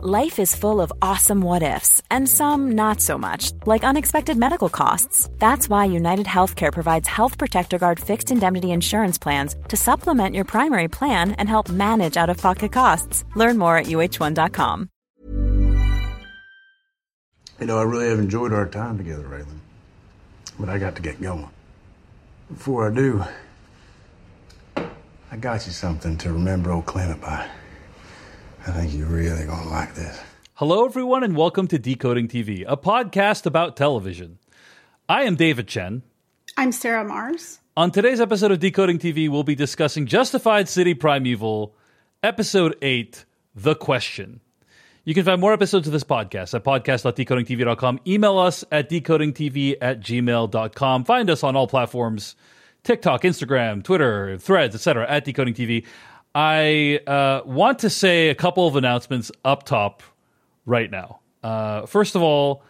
Life is full of awesome what ifs, and some not so much, like unexpected medical costs. That's why United Healthcare provides Health Protector Guard fixed indemnity insurance plans to supplement your primary plan and help manage out of pocket costs. Learn more at uh1.com. You know, I really have enjoyed our time together, Raylan. But I got to get going. Before I do, I got you something to remember old Clement by. I think you're really going to like this. Hello, everyone, and welcome to Decoding TV, a podcast about television. I am David Chen. I'm Sarah Marrs. On today's episode of Decoding TV, we'll be discussing Justified City Primeval, Episode 8 The Question. You can find more episodes of this podcast at podcast.decodingtv.com. Email us at decodingtv at gmail.com. Find us on all platforms TikTok, Instagram, Twitter, threads, etc. at Decoding TV. I uh, want to say a couple of announcements up top right now. Uh, first of all,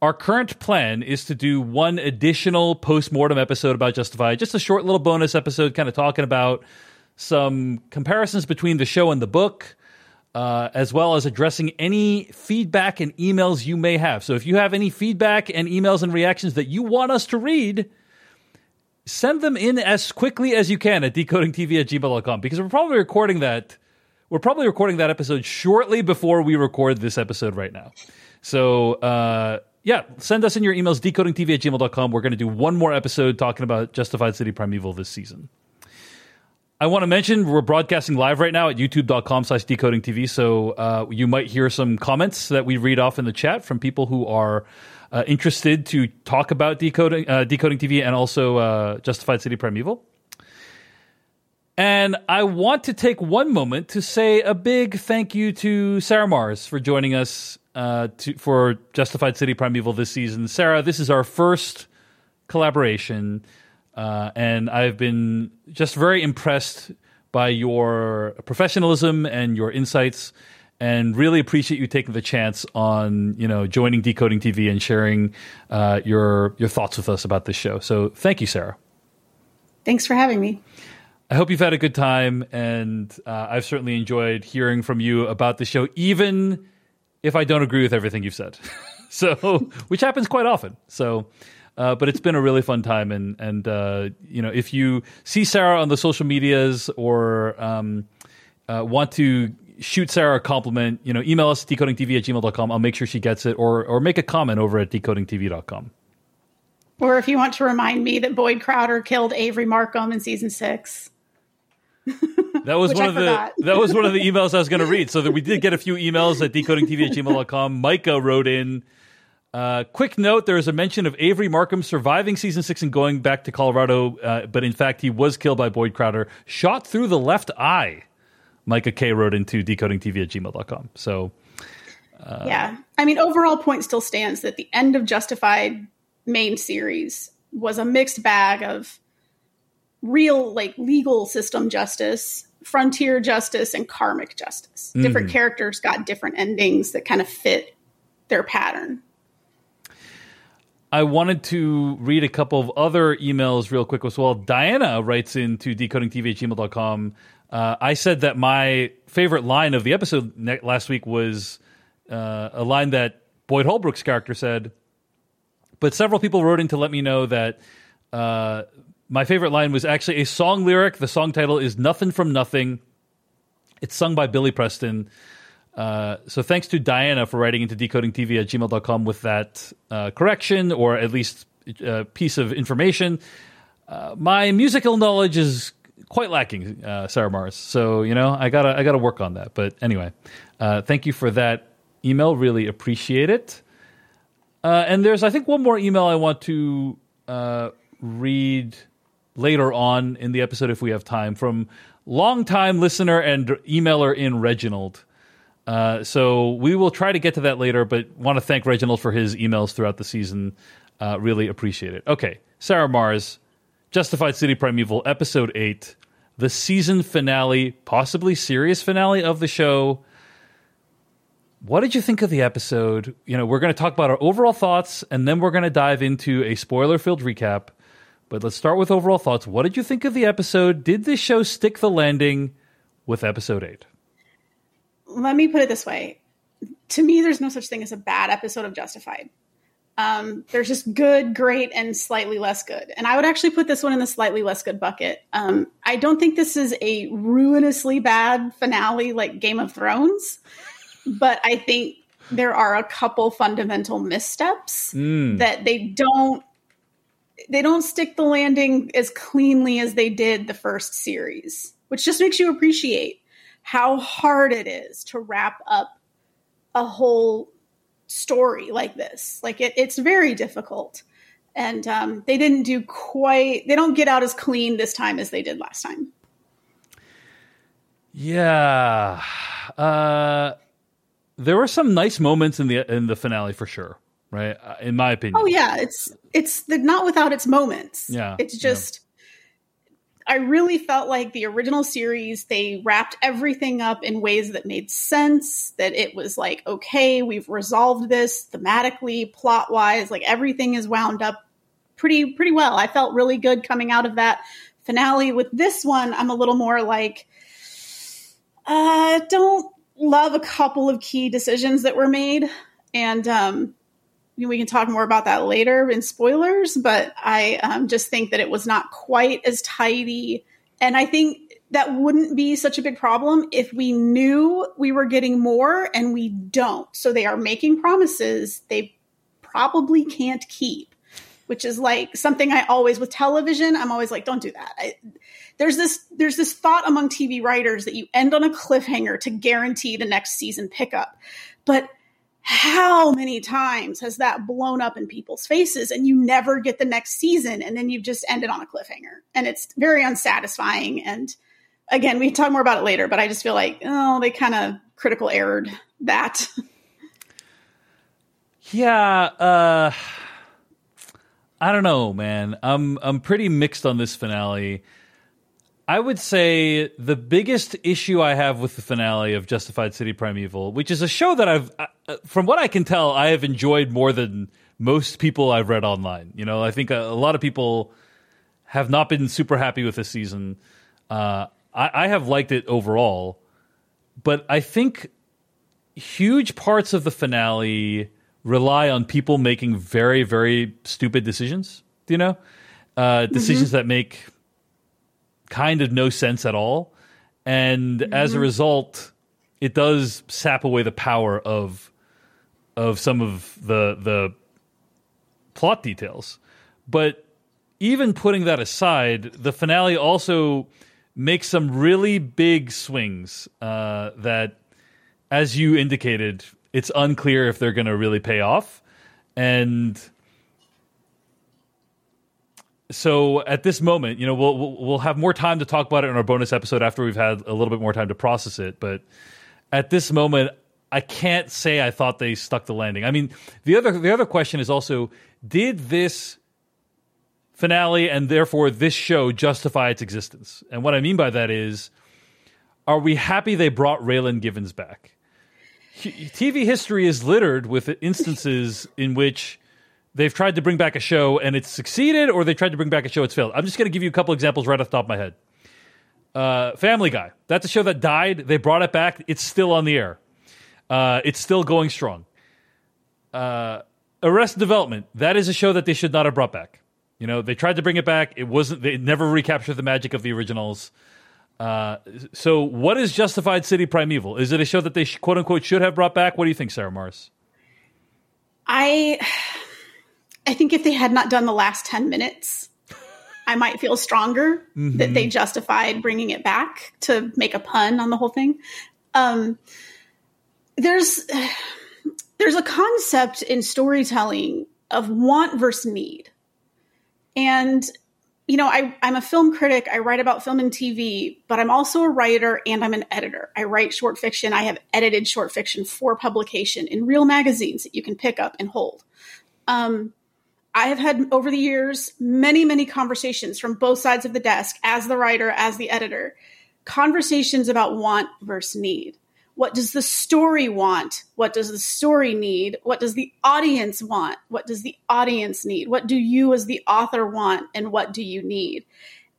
our current plan is to do one additional post-mortem episode about Justified, just a short little bonus episode kind of talking about some comparisons between the show and the book, uh, as well as addressing any feedback and emails you may have. So if you have any feedback and emails and reactions that you want us to read, send them in as quickly as you can at decodingtv at gmail.com because we're probably recording that we're probably recording that episode shortly before we record this episode right now so uh, yeah send us in your emails decodingtv at gmail.com we're going to do one more episode talking about justified city primeval this season I want to mention we're broadcasting live right now at youtube.com slash decoding TV. So uh, you might hear some comments that we read off in the chat from people who are uh, interested to talk about decoding uh, decoding TV and also uh, Justified City Primeval. And I want to take one moment to say a big thank you to Sarah Marrs for joining us uh, to, for Justified City Primeval this season. Sarah, this is our first collaboration, uh, and I've been just very impressed by your professionalism and your insights and really appreciate you taking the chance on you know joining decoding tv and sharing uh, your your thoughts with us about this show. So thank you sarah. Thanks for having me. I hope you've had a good time and uh, i've certainly enjoyed hearing from you about the show even if i don't agree with everything you've said. So which happens quite often. So uh, but it's been a really fun time, and and uh, you know if you see Sarah on the social medias or um, uh, want to shoot Sarah a compliment, you know, email us at decodingtv at gmail.com. I'll make sure she gets it or, or make a comment over at decodingtv.com. Or if you want to remind me that Boyd Crowder killed Avery Markham in season six. That was one I of forgot. the that was one of the emails I was going to read. So that we did get a few emails at decodingtv at gmail.com. Micah wrote in, uh, quick note: there is a mention of Avery Markham surviving season six and going back to Colorado, uh, but in fact he was killed by Boyd Crowder, shot through the left eye. Micah K wrote into decodingtv at gmail.com. So, uh, yeah. I mean, overall point still stands that the end of Justified main series was a mixed bag of real, like, legal system justice, frontier justice, and karmic justice. Mm. Different characters got different endings that kind of fit their pattern. I wanted to read a couple of other emails real quick as well. Diana writes into decodingtv at gmail.com uh, I said that my favorite line of the episode ne- last week was uh, a line that Boyd Holbrook's character said, but several people wrote in to let me know that uh, my favorite line was actually a song lyric. The song title is Nothing from Nothing. It's sung by Billy Preston. Uh, so thanks to Diana for writing into decodingtv at gmail.com with that uh, correction or at least a uh, piece of information. My musical knowledge is quite lacking, uh, Sarah Marrs. So you know, I gotta I gotta work on that. But anyway, uh, thank you for that email. Really appreciate it. Uh, and there's I think one more email I want to uh, read later on in the episode if we have time from longtime listener and emailer in Reginald. Uh, so we will try to get to that later, but want to thank Reginald for his emails throughout the season. Uh, really appreciate it. Okay, Sarah Marrs, Justified City Primeval, Episode 8, the season finale, possibly serious finale of the show. What did you think of the episode? You know, we're going to talk about our overall thoughts and then we're going to dive into a spoiler filled recap. But let's start with overall thoughts. What did you think of the episode? Did this show stick the landing with episode 8? Let me put it this way to me, there's no such thing as a bad episode of Justified. Um, there's just good, great, and slightly less good. And I would actually put this one in the slightly less good bucket. Um, I don't think this is a ruinously bad finale like Game of Thrones, but I think there are a couple fundamental missteps mm. that they don't they don't stick the landing as cleanly as they did the first series, which just makes you appreciate how hard it is to wrap up a whole story like this. Like it, it's very difficult. And um, they didn't do quite, they don't get out as clean this time as they did last time. Yeah. Uh, there were some nice moments in the in the finale for sure, right? Uh, in my opinion. Oh yeah, it's it's the, not without its moments. Yeah, it's just I really felt like the original series, they wrapped everything up in ways that made sense, that it was like, okay, we've resolved this thematically, plot wise, like everything is wound up pretty, pretty well. I felt really good coming out of that finale. With this one, I'm a little more like, uh, don't love a couple of key decisions that were made. And, um, we can talk more about that later in spoilers, but I um, just think that it was not quite as tidy. And I think that wouldn't be such a big problem if we knew we were getting more and we don't. So they are making promises they probably can't keep, which is like something I always with television, I'm always like, don't do that. I, there's this there's this thought among TV writers that you end on a cliffhanger to guarantee the next season pickup. But how many times has that blown up in people's faces and you never get the next season and then you've just ended on a cliffhanger? And it's very unsatisfying. And again we talk more about it later but i just feel like oh they kind of critical errored that. Yeah uh i don't know man. I'm i'm pretty mixed on this finale I would say the biggest issue I have with the finale of Justified City Primeval, which is a show that I've, uh, from what I can tell, I have enjoyed more than most people I've read online. You know, I think a, a lot of people have not been super happy with this season. Uh, I, I have liked it overall, but I think huge parts of the finale rely on people making very, very stupid decisions. You know, uh, decisions mm-hmm. that make kind of no sense at all. And mm-hmm. as a result, it does sap away the power of of some of the the plot details. But even putting that aside, the finale also makes some really big swings uh, that, as you indicated, it's unclear if they're going to really pay off. And so at this moment, you know, we'll, we'll, we'll have more time to talk about it in our bonus episode after we've had a little bit more time to process it. But at this moment, I can't say I thought they stuck the landing. I mean, the other the other question is also, did this finale and therefore this show justify its existence? And what I mean by that is, are we happy they brought Raylan Givens back? TV history is littered with instances in which they've tried to bring back a show and it's succeeded, or they tried to bring back a show it's failed. I'm just going to give you a couple examples right off the top of my head. Uh, Family Guy. That's a show that died. They brought it back. It's still on the air. Uh, it's still going strong. Uh, Arrested Development. That is a show that they should not have brought back. You know, they tried to bring it back. It wasn't. They never recaptured the magic of the originals. Uh, so, what is Justified City Primeval? Is it a show that they quote unquote should have brought back? What do you think, Sarah Marrs? I I think if they had not done the last 10 minutes, I might feel stronger mm-hmm. that they justified bringing it back to make a pun on the whole thing. Um, there's there's a concept in storytelling of want versus need. And you know, I, I'm a film critic. I write about film and TV, but I'm also a writer and I'm an editor. I write short fiction. I have edited short fiction for publication in real magazines that you can pick up and hold. Um, I have had over the years many, many conversations from both sides of the desk as the writer, as the editor, conversations about want versus need. What does the story want? What does the story need? What does the audience want? What does the audience need? What do you as the author want? And what do you need?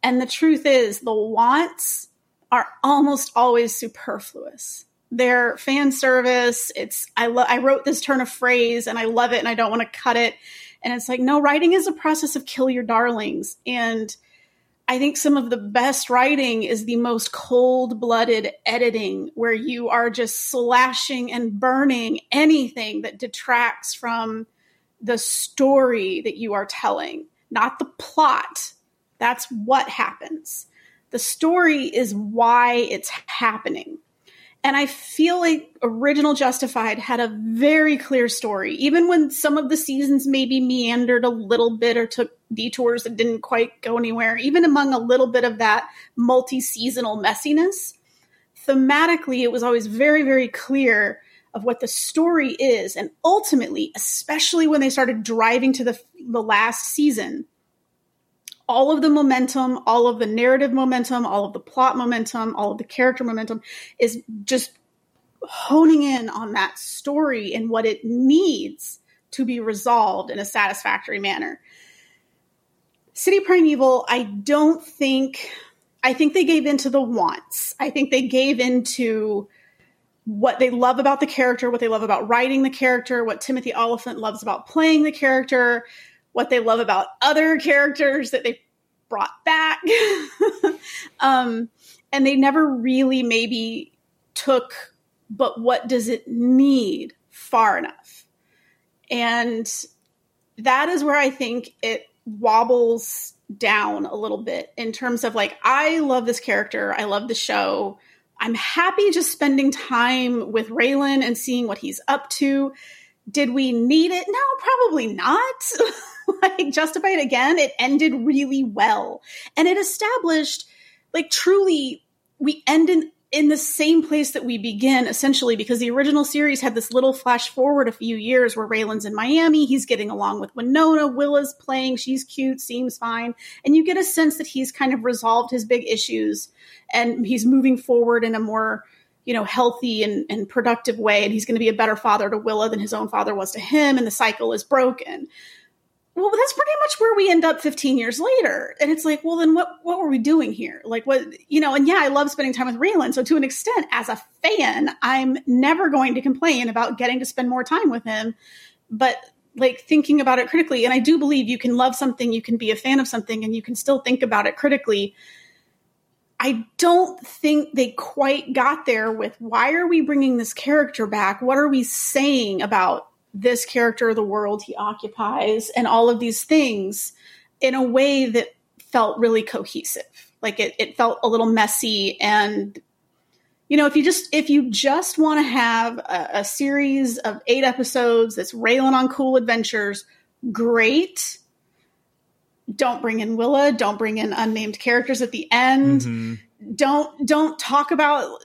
And the truth is, the wants are almost always superfluous. They're fan service. It's I lo- I wrote this turn of phrase and I love it and I don't want to cut it. And it's like no, writing is a process of kill your darlings and I think some of the best writing is the most cold blooded editing where you are just slashing and burning anything that detracts from the story that you are telling, not the plot. That's what happens. The story is why it's happening. And I feel like original Justified had a very clear story, even when some of the seasons maybe meandered a little bit or took detours that didn't quite go anywhere, even among a little bit of that multi seasonal messiness. Thematically, it was always very, very clear of what the story is. And ultimately, especially when they started driving to the, the last season, all of the momentum, all of the narrative momentum, all of the plot momentum, all of the character momentum is just honing in on that story and what it needs to be resolved in a satisfactory manner. City Primeval, I don't think, I think they gave into the wants. I think they gave into what they love about the character, what they love about writing the character, what Timothy Olyphant loves about playing the character, what they love about other characters that they brought back. um, and they never really maybe took, but what does it need far enough? And that is where I think it wobbles down a little bit in terms of like, I love this character, I love the show. I'm happy just spending time with Raylan and seeing what he's up to. Did we need it? No, probably not. like justify it again. It ended really well. And it established like truly we end in in the same place that we begin, essentially, because the original series had this little flash forward a few years where Raylan's in Miami, he's getting along with Winona, Willa's playing, she's cute, seems fine. And you get a sense that he's kind of resolved his big issues and he's moving forward in a more you know, healthy and, and productive way, and he's going to be a better father to Willa than his own father was to him, and the cycle is broken. Well, that's pretty much where we end up 15 years later. And it's like, well, then what, what were we doing here? Like, what, you know, and yeah, I love spending time with Raylan. So, to an extent, as a fan, I'm never going to complain about getting to spend more time with him. But like thinking about it critically, and I do believe you can love something, you can be a fan of something, and you can still think about it critically I don't think they quite got there with why are we bringing this character back? What are we saying about this character, the world he occupies, and all of these things in a way that felt really cohesive. Like it, it felt a little messy and you know, if you just if you just want to have a, a, series of eight episodes that's Raylan on cool adventures, great don't bring in Willa, don't bring in unnamed characters at the end. Mm-hmm. Don't don't talk about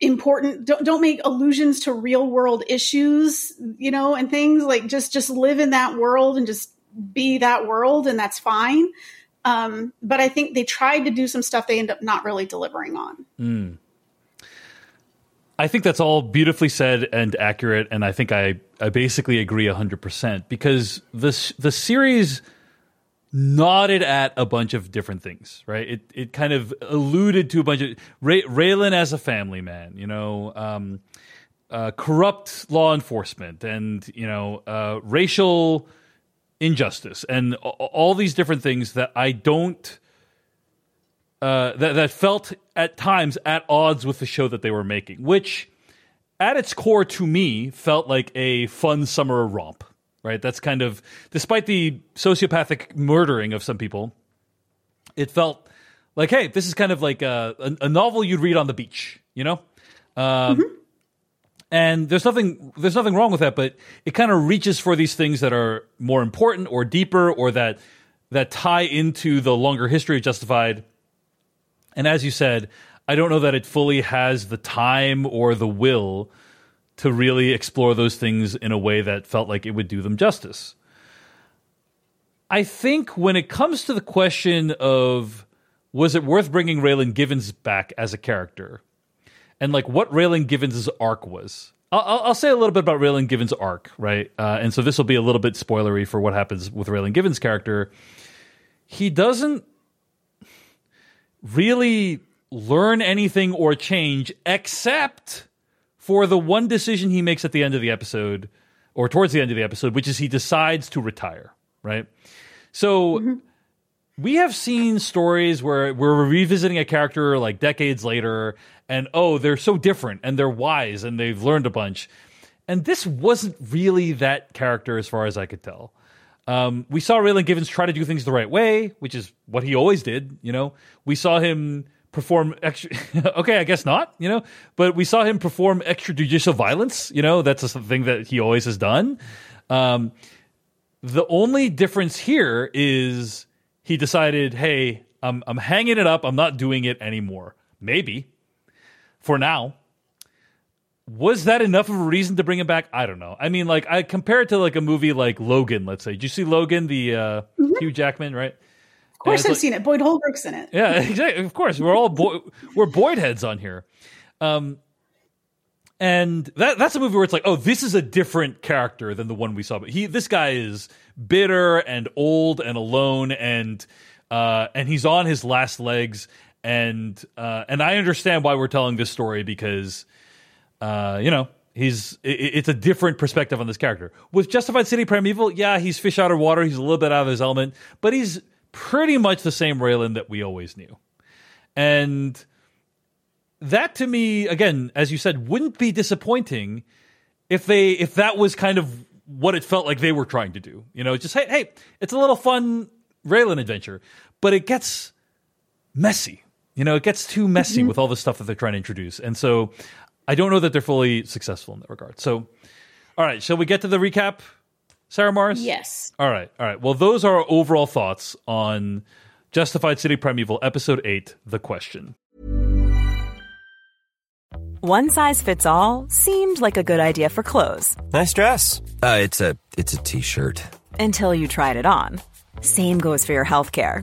important don't don't make allusions to real world issues, you know, and things like just just live in that world and just be that world and that's fine. Um, but I think they tried to do some stuff they end up not really delivering on. Mm. I think that's all beautifully said and accurate, and I think I, I basically agree hundred percent because this the series nodded at a bunch of different things, right? It it kind of alluded to a bunch of Ray, Raylan as a family man, you know, um, uh, corrupt law enforcement, and you know, uh, racial injustice, and all these different things that I don't. Uh, that that felt at times at odds with the show that they were making, which, at its core, to me, felt like a fun summer romp right? That's kind of, despite the sociopathic murdering of some people, it felt like, hey, this is kind of like a, a, a novel you'd read on the beach, you know? Um, mm-hmm. And there's nothing there's nothing wrong with that, but it kind of reaches for these things that are more important or deeper or that that tie into the longer history of Justified. And as you said, I don't know that it fully has the time or the will to really explore those things in a way that felt like it would do them justice. I think when it comes to the question of was it worth bringing Raylan Givens back as a character, and like what Raylan Givens' arc was, I'll, I'll, say a little bit about Raylan Givens' arc, right? Uh, and so this will be a little bit spoilery for what happens with Raylan Givens' character. He doesn't really learn anything or change except for the one decision he makes at the end of the episode or towards the end of the episode, which is he decides to retire, right? So mm-hmm. we have seen stories where we're revisiting a character like decades later and oh, they're so different and they're wise and they've learned a bunch. And this wasn't really that character as far as I could tell. Um, we saw Raylan Givens try to do things the right way, which is what he always did. You know, we saw him perform extra. okay, I guess not. You know, but we saw him perform extrajudicial violence. You know, that's a thing that he always has done. Um, the only difference here is he decided, hey, I'm I'm hanging it up. I'm not doing it anymore. Maybe for now was that enough of a reason to bring him back? I don't know. I mean, like I compare it to like a movie like Logan. Let's say, did you see Logan, the uh, mm-hmm. Hugh Jackman, right? Of course, I've like, seen it. Boyd Holbrook's in it. Yeah, exactly. Of course, we're all Boy- we're Boyd heads on here. Um, and that that's a movie where it's like, oh, this is a different character than the one we saw. But he, this guy is bitter and old and alone, and uh, and he's on his last legs. And uh, and I understand why we're telling this story because uh, you know, he's it's a different perspective on this character. With Justified City Primeval, yeah, he's fish out of water. He's a little bit out of his element, but he's pretty much the same Raylan that we always knew. And that to me, again, as you said, wouldn't be disappointing if they if that was kind of what it felt like they were trying to do. You know, just hey, hey, it's a little fun Raylan adventure, but it gets messy. You know, it gets too messy mm-hmm. with all the stuff that they're trying to introduce. And so I don't know that they're fully successful in that regard. So, all right, shall we get to the recap, Sarah Marrs? Yes. All right, all right. Well, those are our overall thoughts on Justified City Primeval, Episode 8 The Question. One size fits all seemed like a good idea for clothes. Nice dress. Uh, it's a it's a t-shirt. Until you tried it on. Same goes for your health care.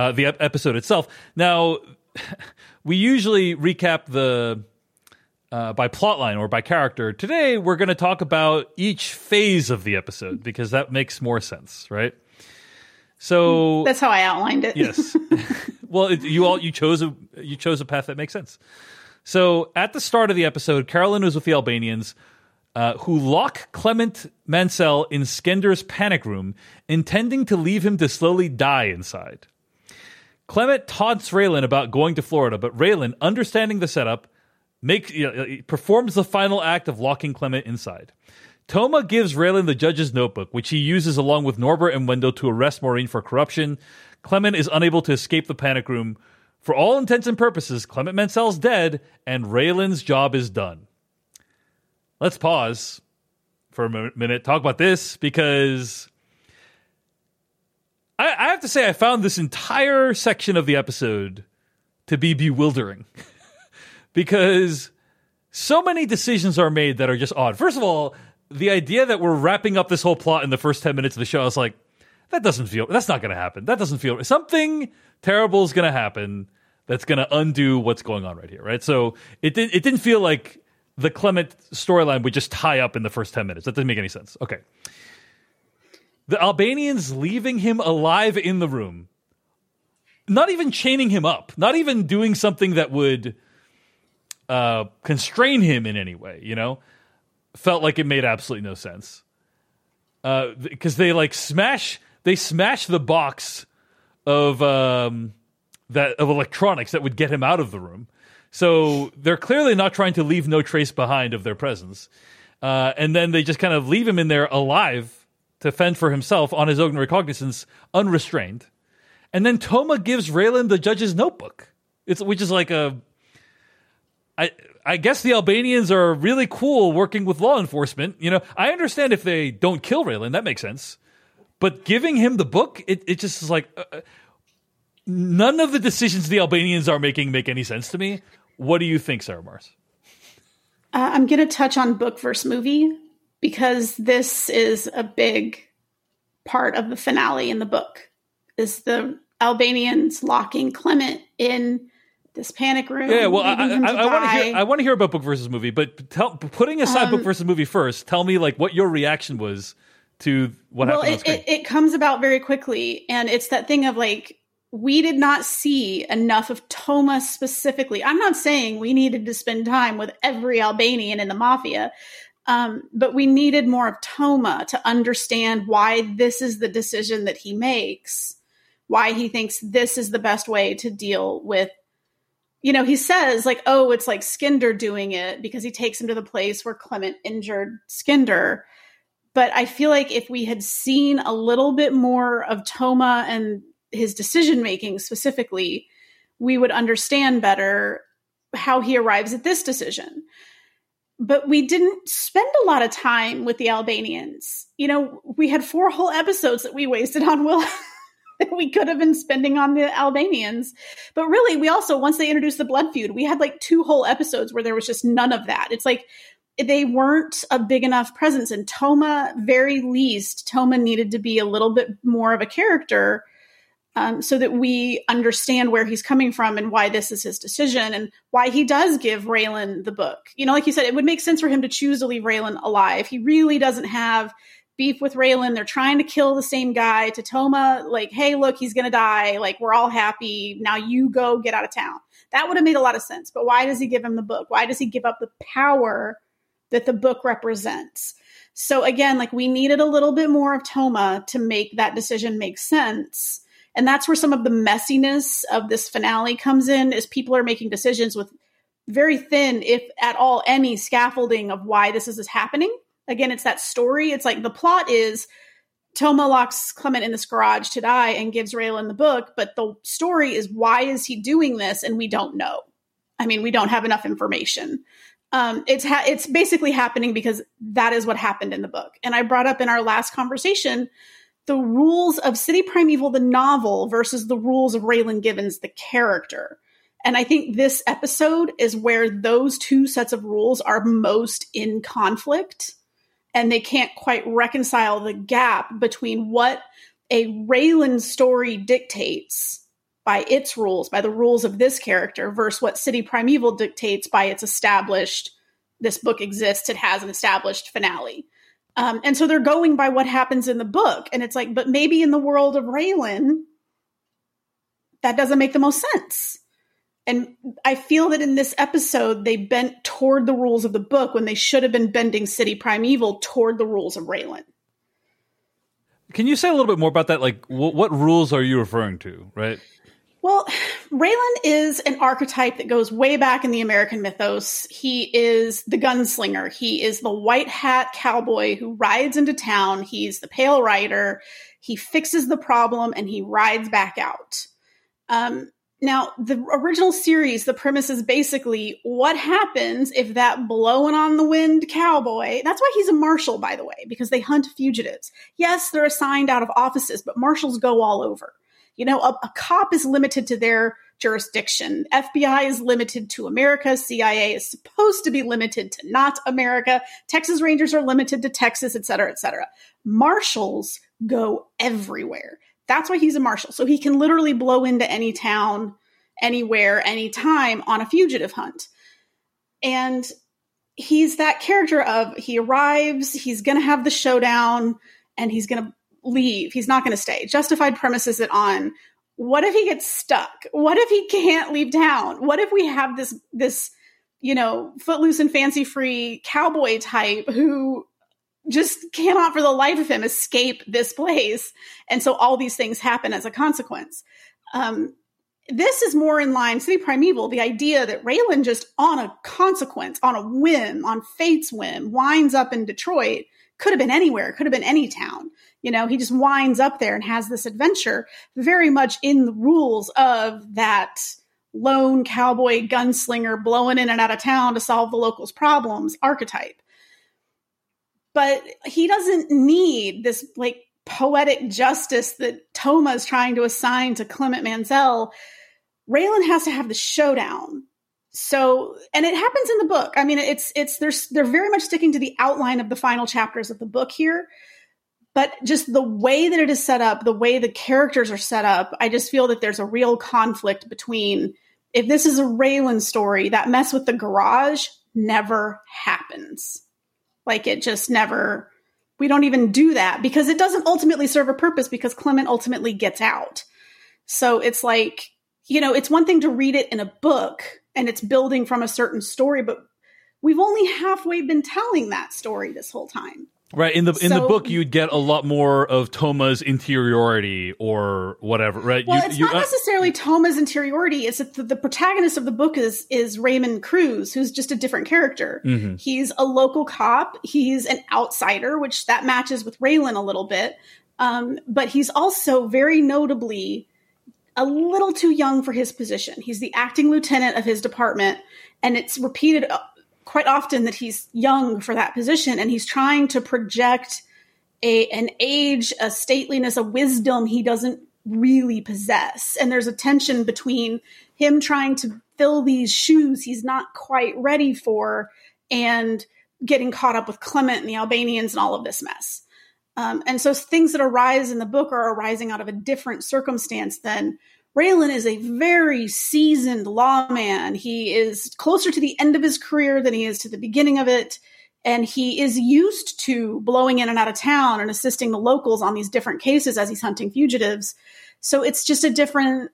uh, the ep- episode itself. Now, we usually recap the uh, by plotline or by character. Today, we're going to talk about each phase of the episode because that makes more sense, right? So that's how I outlined it. yes. well, it, you all you chose a you chose a path that makes sense. So at the start of the episode, Carolyn is with the Albanians, uh, who lock Clement Mansell in Skender's panic room, intending to leave him to slowly die inside. Clement taunts Raylan about going to Florida, but Raylan, understanding the setup, makes you know, performs the final act of locking Clement inside. Toma gives Raylan the judge's notebook, which he uses along with Norbert and Wendell to arrest Maureen for corruption. Clement is unable to escape the panic room. For all intents and purposes, Clement Mansell's dead, and Raylan's job is done. Let's pause for a minute, talk about this, because I, I have to say, I found this entire section of the episode to be bewildering. because so many decisions are made that are just odd. First of all, the idea that we're wrapping up this whole plot in the first 10 minutes of the show, I was like, that doesn't feel, that's not going to happen. That doesn't feel, something terrible is going to happen that's going to undo what's going on right here, right? So it, did, it didn't feel like the Clement storyline would just tie up in the first 10 minutes. That didn't make any sense. Okay. The Albanians leaving him alive in the room, not even chaining him up, not even doing something that would uh, constrain him in any way, you know? felt like it made absolutely no sense. Because uh, they like smash, they smash the box of um, that of electronics that would get him out of the room. So they're clearly not trying to leave no trace behind of their presence. Uh, and then they just kind of leave him in there alive to fend for himself on his own recognizance, unrestrained. And then Toma gives Raylan the judge's notebook. It's which is like a I I guess the Albanians are really cool working with law enforcement. You know, I understand if they don't kill Raylan, that makes sense. But giving him the book, it, it just is like uh, uh none of the decisions the Albanians are making make any sense to me. What do you think, Sarah Marrs? Uh, I'm going to touch on book versus movie because this is a big part of the finale in the book. Is the Albanians locking Clement in this panic room? Yeah, well, I, I, I want to hear. I want to hear about book versus movie, but tell, putting aside um, book versus movie first, tell me like what your reaction was to what well, happened. Well, it, it, it comes about very quickly, and it's that thing of like we did not see enough of Toma specifically. I'm not saying we needed to spend time with every Albanian in the mafia, um, but we needed more of Toma to understand why this is the decision that he makes, why he thinks this is the best way to deal with. You know, he says, like, oh, it's like Skender doing it because he takes him to the place where Clement injured Skender. But I feel like if we had seen a little bit more of Toma and his decision making specifically, we would understand better how he arrives at this decision. But we didn't spend a lot of time with the Albanians. You know, we had four whole episodes that we wasted on Will that we could have been spending on the Albanians. But really, we also, once they introduced the blood feud, we had like two whole episodes where there was just none of that. It's like they weren't a big enough presence. And Toma, very least, Toma needed to be a little bit more of a character um, so that we understand where he's coming from and why this is his decision and why he does give Raylan the book. You know, like you said, it would make sense for him to choose to leave Raylan alive. He really doesn't have beef with Raylan. They're trying to kill the same guy. Toma, like, hey, look, he's going to die. Like, we're all happy. Now you go get out of town. That would have made a lot of sense. But why does he give him the book? Why does he give up the power that the book represents? So again, like we needed a little bit more of Toma to make that decision make sense. And that's where some of the messiness of this finale comes in is people are making decisions with very thin, if at all, any scaffolding of why this is happening. Again, it's that story. It's like the plot is Toma locks Clement in this garage to die and gives Raylan the book, but the story is why is he doing this? And we don't know. I mean, we don't have enough information. Um, it's ha- it's basically happening because that is what happened in the book. And I brought up in our last conversation the rules of City Primeval, the novel, versus the rules of Raylan Givens, the character. And I think this episode is where those two sets of rules are most in conflict. And they can't quite reconcile the gap between what a Raylan story dictates by its rules, by the rules of this character, versus what City Primeval dictates by its established, this book exists, it has an established finale. Um, and so they're going by what happens in the book. And it's like, but maybe in the world of Raylan, that doesn't make the most sense. And I feel that in this episode, they bent toward the rules of the book when they should have been bending City Primeval toward the rules of Raylan. Can you say a little bit more about that? Like, what rules are you referring to, right? Well, Raylan is an archetype that goes way back in the American mythos. He is the gunslinger. He is the white hat cowboy who rides into town. He's the pale rider. He fixes the problem and he rides back out. Um, now, the original series, the premise is basically what happens if that blowing on the wind cowboy, that's why he's a marshal, by the way, because they hunt fugitives. Yes, they're assigned out of offices, but marshals go all over. You know, a, a cop is limited to their jurisdiction. FBI is limited to America. CIA is supposed to be limited to not America. Texas Rangers are limited to Texas, et cetera, et cetera. Marshals go everywhere. That's why he's a marshal. So he can literally blow into any town, anywhere, anytime on a fugitive hunt. And he's that character of he arrives, he's going to have the showdown, and he's going to leave. He's not going to stay. Justified premises it on. What if he gets stuck? What if he can't leave town? What if we have this this you know footloose and fancy free cowboy type who just cannot for the life of him escape this place. And so all these things happen as a consequence. Um, this is more in line, City Primeval, the idea that Raylan just on a consequence, on a whim, on fate's whim, winds up in Detroit. Could have been anywhere, could have been any town. You know, he just winds up there and has this adventure very much in the rules of that lone cowboy gunslinger blowing in and out of town to solve the locals' problems archetype. But he doesn't need this like poetic justice that Toma is trying to assign to Clement Mansell Raylan has to have the showdown. So, and it happens in the book. I mean, it's it's they're they're very much sticking to the outline of the final chapters of the book here, but just the way that it is set up, the way the characters are set up, I just feel that there's a real conflict between if this is a Raylan story, that mess with the garage never happens. Like it just never we don't even do that because it doesn't ultimately serve a purpose because Clement ultimately gets out. So it's like you know, it's one thing to read it in a book and it's building from a certain story, but we've only halfway been telling that story this whole time. Right in the in so, the book, you'd get a lot more of Toma's interiority or whatever. Right? Well, you, it's you, not uh, necessarily Toma's interiority. It's that the, the, protagonist of the book is is Raymond Cruz, who's just a different character. Mm-hmm. He's a local cop. He's an outsider, which that matches with Raylan a little bit. Um, but he's also very notably a little too young for his position. He's the acting lieutenant of his department, and it's repeated uh, quite often that he's young for that position, and he's trying to project a an age, a stateliness, a wisdom he doesn't really possess. And there's a tension between him trying to fill these shoes he's not quite ready for, and getting caught up with Clement and the Albanians and all of this mess. Um, and so things that arise in the book are arising out of a different circumstance than Raylan is a very seasoned lawman. He is closer to the end of his career than he is to the beginning of it. And he is used to blowing in and out of town and assisting the locals on these different cases as he's hunting fugitives. So it's just a different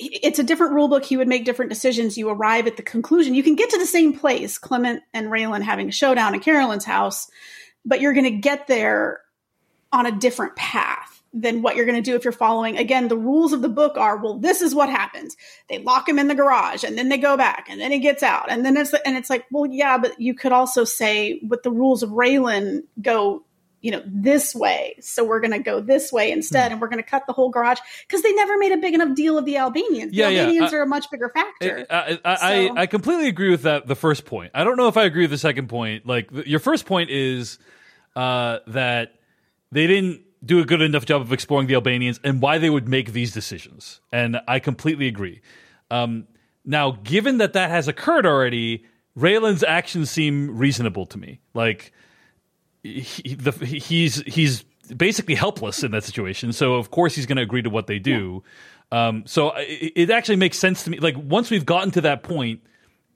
it's a different rule book. He would make different decisions. You arrive at the conclusion. You can get to the same place, Clement and Raylan having a showdown at Carolyn's house, but you're going to get there on a different path than what you're going to do if you're following. Again, the rules of the book are, well, this is what happens. They lock him in the garage and then they go back and then he gets out. And then it's, and it's like, well, yeah, but you could also say with the rules of Raylan go, you know, this way. So we're going to go this way instead. Hmm. And we're going to cut the whole garage because they never made a big enough deal of the Albanians. Yeah, the Albanians yeah. are a much bigger factor. I, I, so. I, I, completely agree with that. The first point. I don't know if I agree with the second point. Like your first point is, uh, that they didn't do a good enough job of exploring the Albanians and why they would make these decisions. And I completely agree. Um, now, given that that has occurred already, Raylan's actions seem reasonable to me. Like he, the, he's he's basically helpless in that situation. So of course he's going to agree to what they do. Yeah. Um, so it, it, actually makes sense to me. Like once we've gotten to that point,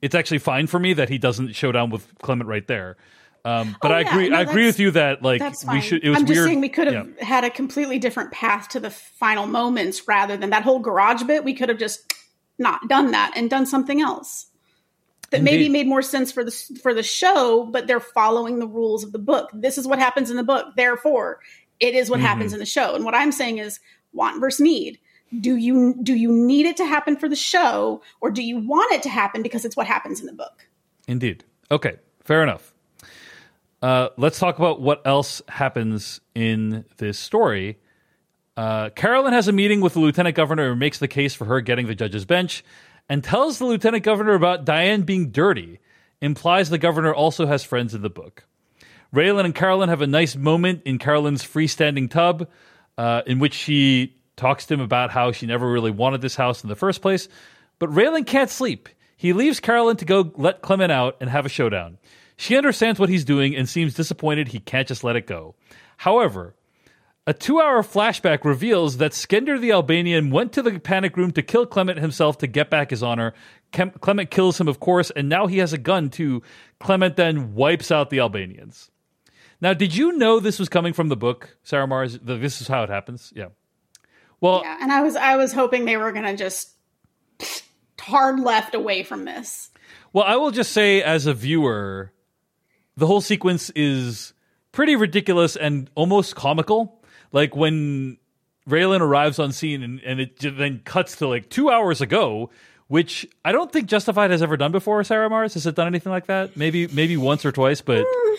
it's actually fine for me that he doesn't show down with Clement right there. Um, but oh, I yeah. agree. No, I agree with you that like we should. It was I'm just weird. saying we could have yeah. had a completely different path to the final moments rather than that whole garage bit. We could have just not done that and done something else that Indeed. maybe made more sense for the for the show. But they're following the rules of the book. This is what happens in the book. Therefore, it is what mm-hmm. happens in the show. And what I'm saying is want versus need. Do you do you need it to happen for the show, or do you want it to happen because it's what happens in the book? Indeed. Okay. Fair enough. Uh, let's talk about what else happens in this story. Uh, Carolyn has a meeting with the lieutenant governor and makes the case for her getting the judge's bench and tells the lieutenant governor about Diane being dirty, implies the governor also has friends in the book. Raylan and Carolyn have a nice moment in Carolyn's freestanding tub, uh, in which she talks to him about how she never really wanted this house in the first place. But Raylan can't sleep. He leaves Carolyn to go let Clement out and have a showdown. She understands what he's doing and seems disappointed he can't just let it go. However, a two hour flashback reveals that Skender the Albanian went to the panic room to kill Clement himself to get back his honor. Clement kills him, of course, and now he has a gun too. Clement then wipes out the Albanians. Now, did you know this was coming from the book, Sarah Marrs? This is how it happens? Yeah. Well, yeah, and I was I was hoping they were going to just hard left away from this. Well, I will just say as a viewer, the whole sequence is pretty ridiculous and almost comical. Like when Raylan arrives on scene and, and it then cuts to like two hours ago, which I don't think Justified has ever done before. Sarah Marrs has it done anything like that? Maybe maybe once or twice, but. Mm.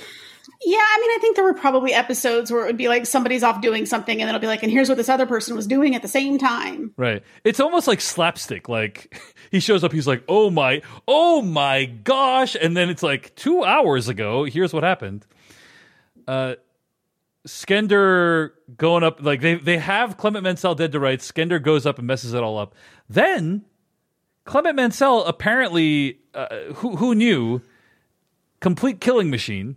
Yeah, I mean, I think there were probably episodes where it would be like somebody's off doing something, and it'll be like, and here's what this other person was doing at the same time. Right. It's almost like slapstick. Like he shows up, he's like, "Oh my, oh my gosh," and then it's like two hours ago. Here's what happened. Uh, Skender going up like they they have Clement Mansell dead to rights. Skender goes up and messes it all up. Then Clement Mansell apparently uh, who who knew complete killing machine.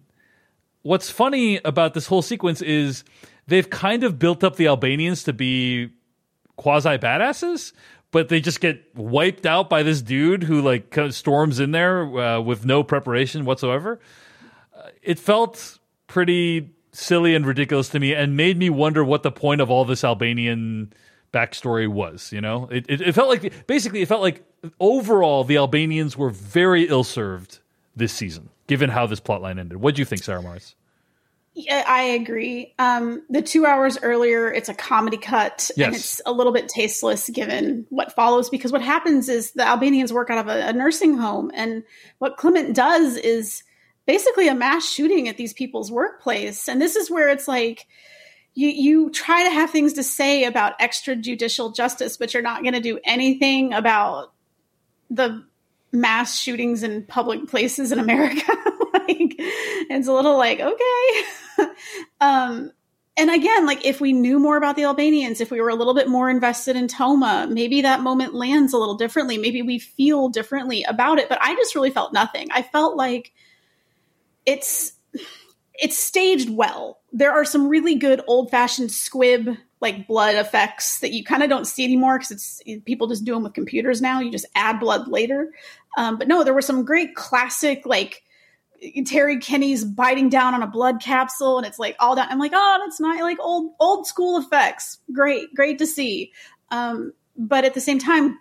What's funny about this whole sequence is they've kind of built up the Albanians to be quasi badasses, but they just get wiped out by this dude who like kind of storms in there uh, with no preparation whatsoever. Uh, it felt pretty silly and ridiculous to me and made me wonder what the point of all this Albanian backstory was. You know, it, it, it felt like basically it felt like overall the Albanians were very ill served this season, given how this plotline ended. What do you think, Sarah Marrs? Yeah, I agree. Um, the two hours earlier, it's a comedy cut, yes. and it's a little bit tasteless given what follows. Because what happens is the Albanians work out of a, a nursing home, and what Clement does is basically a mass shooting at these people's workplace. And this is where it's like you you try to have things to say about extrajudicial justice, but you're not going to do anything about the mass shootings in public places in America. like it's a little like okay. um and again, like if we knew more about the Albanians, if we were a little bit more invested in Toma, maybe that moment lands a little differently. Maybe we feel differently about it. But I just really felt nothing. I felt like it's it's staged well. There are some really good old fashioned squib like blood effects that you kind of don't see anymore because it's people just do them with computers now. You just add blood later. Um, but no, there were some great classic like Terry Kinney's biting down on a blood capsule and it's like all that. I'm like, oh, that's not like old old school effects. Great, great to see. Um, but at the same time,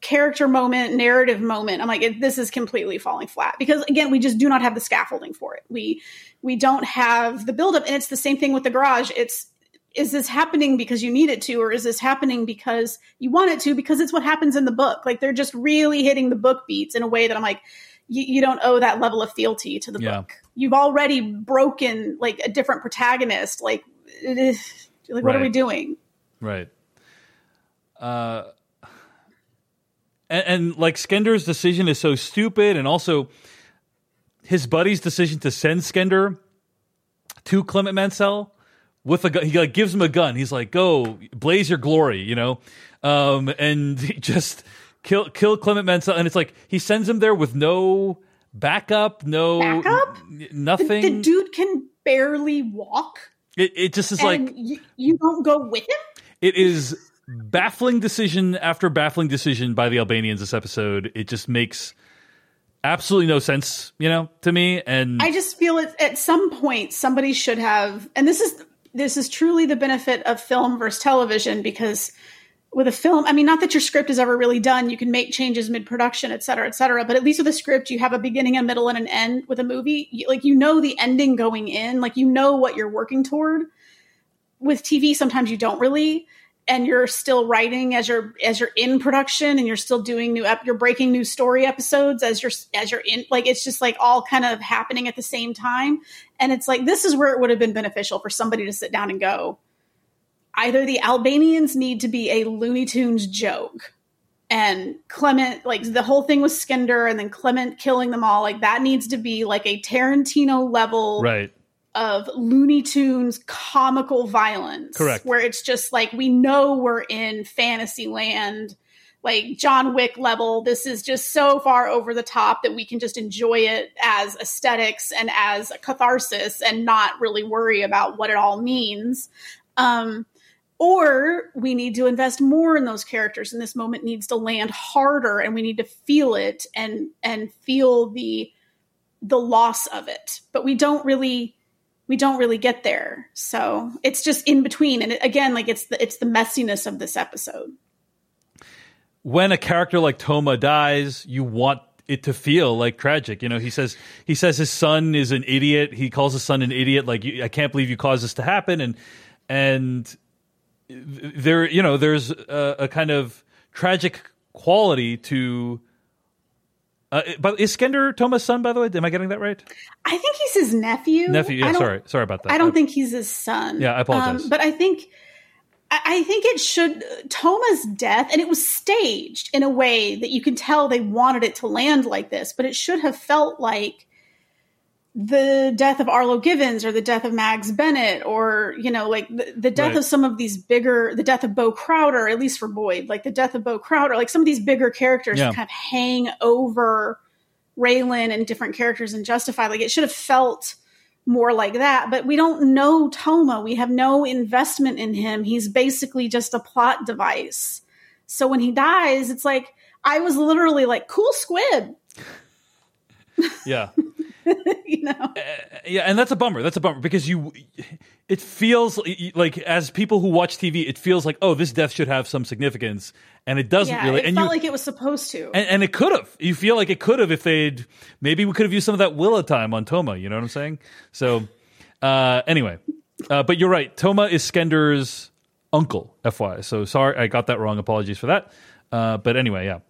character moment, narrative moment, I'm like, it, this is completely falling flat because again, we just do not have the scaffolding for it. We we don't have the buildup, and it's the same thing with the garage. It's is this happening because you need it to, or is this happening because you want it to? Because it's what happens in the book. Like they're just really hitting the book beats in a way that I'm like, you, don't owe that level of fealty to the yeah. book. You've already broken like a different protagonist. Like, like what are we doing? Right. Uh and, and like Skender's decision is so stupid, and also his buddy's decision to send Skender to Clement Mansell with a gun. He like gives him a gun. He's like, "Go, blaze your glory," you know, um, and just kill kill Clement Mansell. And it's like he sends him there with no backup, no backup, nothing. The, the, dude can barely walk. It, it just is like you, you don't go with him. It is baffling decision after baffling decision by the Albanians this episode. It just makes absolutely no sense, you know, to me. And I just feel it at some point somebody should have, and this is this is truly the benefit of film versus television because with a film, I mean, not that your script is ever really done, you can make changes mid production, et cetera, et cetera. But at least with a script, you have a beginning, a middle, and an end. With a movie, like you know the ending going in, like you know what you're working toward. With TV, sometimes you don't really and you're still writing as you're as you're in production and you're still doing new ep- you're breaking new story episodes as you're as you're in like it's just like all kind of happening at the same time. And it's like this is where it would have been beneficial for somebody to sit down and go either the albanians need to be a looney tunes joke and clement like the whole thing with Skender and then clement killing them all like that needs to be like a tarantino level right of Looney Tunes comical violence. Correct. Where it's just like we know we're in fantasy land, like John Wick level. This is just so far over the top that we can just enjoy it as aesthetics and as a catharsis and not really worry about what it all means. Um, or we need to invest more in those characters and this moment needs to land harder and we need to feel it and and feel the the loss of it but we don't really we don't really get there. So it's just in between. And again, like it's the it's the messiness of this episode. When a character like Toma dies, you want it to feel like tragic. You know, he says he says his son is an idiot. He calls his son an idiot. Like I can't believe you caused this to happen. And and there, you know, there's a, a kind of tragic quality to. Uh, but is Skender Toma's son? By the way, am I getting that right? I think he's his nephew. Nephew. Yeah. Sorry. Sorry about that. I don't I, think he's his son. Yeah. I apologize. Um, but I think I think it should Toma's death, and it was staged in a way that you can tell they wanted it to land like this, but it should have felt like the death of Arlo Givens or the death of Mags Bennett or, you know, like the, the death right. of some of these bigger, the death of Bo Crowder, at least for Boyd, like the death of Bo Crowder, like some of these bigger characters yeah. kind of hang over Raylan and different characters in Justified. Like it should have felt more like that. But we don't know Toma. We have no investment in him. He's basically just a plot device. So when he dies, it's like I was literally like, "Cool squib." Yeah. you know. Uh, yeah, and that's a bummer. That's a bummer because you it feels like as people who watch TV, it feels like, "Oh, this death should have some significance." And it doesn't yeah, really. It and felt you, like it was supposed to. And, and it could have. You feel like it could have if they'd maybe we could have used some of that Willa time on Toma, you know what I'm saying? So uh anyway. Uh, but you're right. Toma is Skender's uncle, FY. So sorry, I got that wrong. Apologies for that. Uh, but anyway, yeah.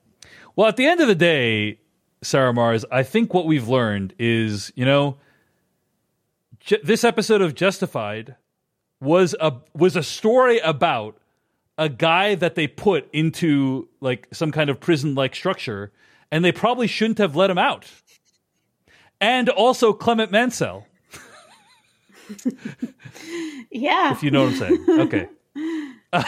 Well, at the end of the day, Sarah Marrs, I think what we've learned is, you know, ju- this episode of Justified was a was a story about a guy that they put into like some kind of prison like structure and they probably shouldn't have let him out. And also Clement Mansell. yeah. If you know what I'm saying. Okay.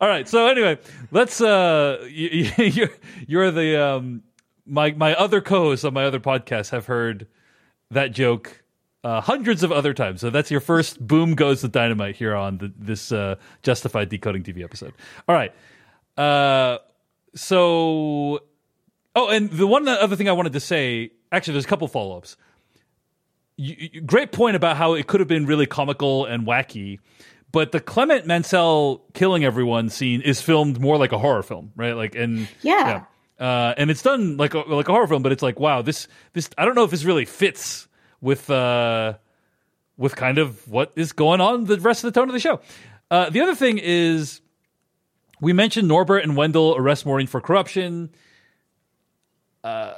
All right. So anyway, let's. Uh, you, you're you're the um, my my other co-hosts on my other podcast have heard that joke uh, hundreds of other times. So that's your first boom goes the dynamite here on the, this uh, justified decoding TV episode. All right. Uh, so, oh, and the one other thing I wanted to say, actually, there's a couple follow ups. great point about how it could have been really comical and wacky. But the Clement Mansell killing everyone scene is filmed more like a horror film, right? Like, and yeah, yeah. Uh, and it's done like a, like a horror film, but it's like, wow, this this I don't know if this really fits with uh with kind of what is going on the rest of the tone of the show. Uh, the other thing is, we mentioned Norbert and Wendell arrest Maureen for corruption. Uh,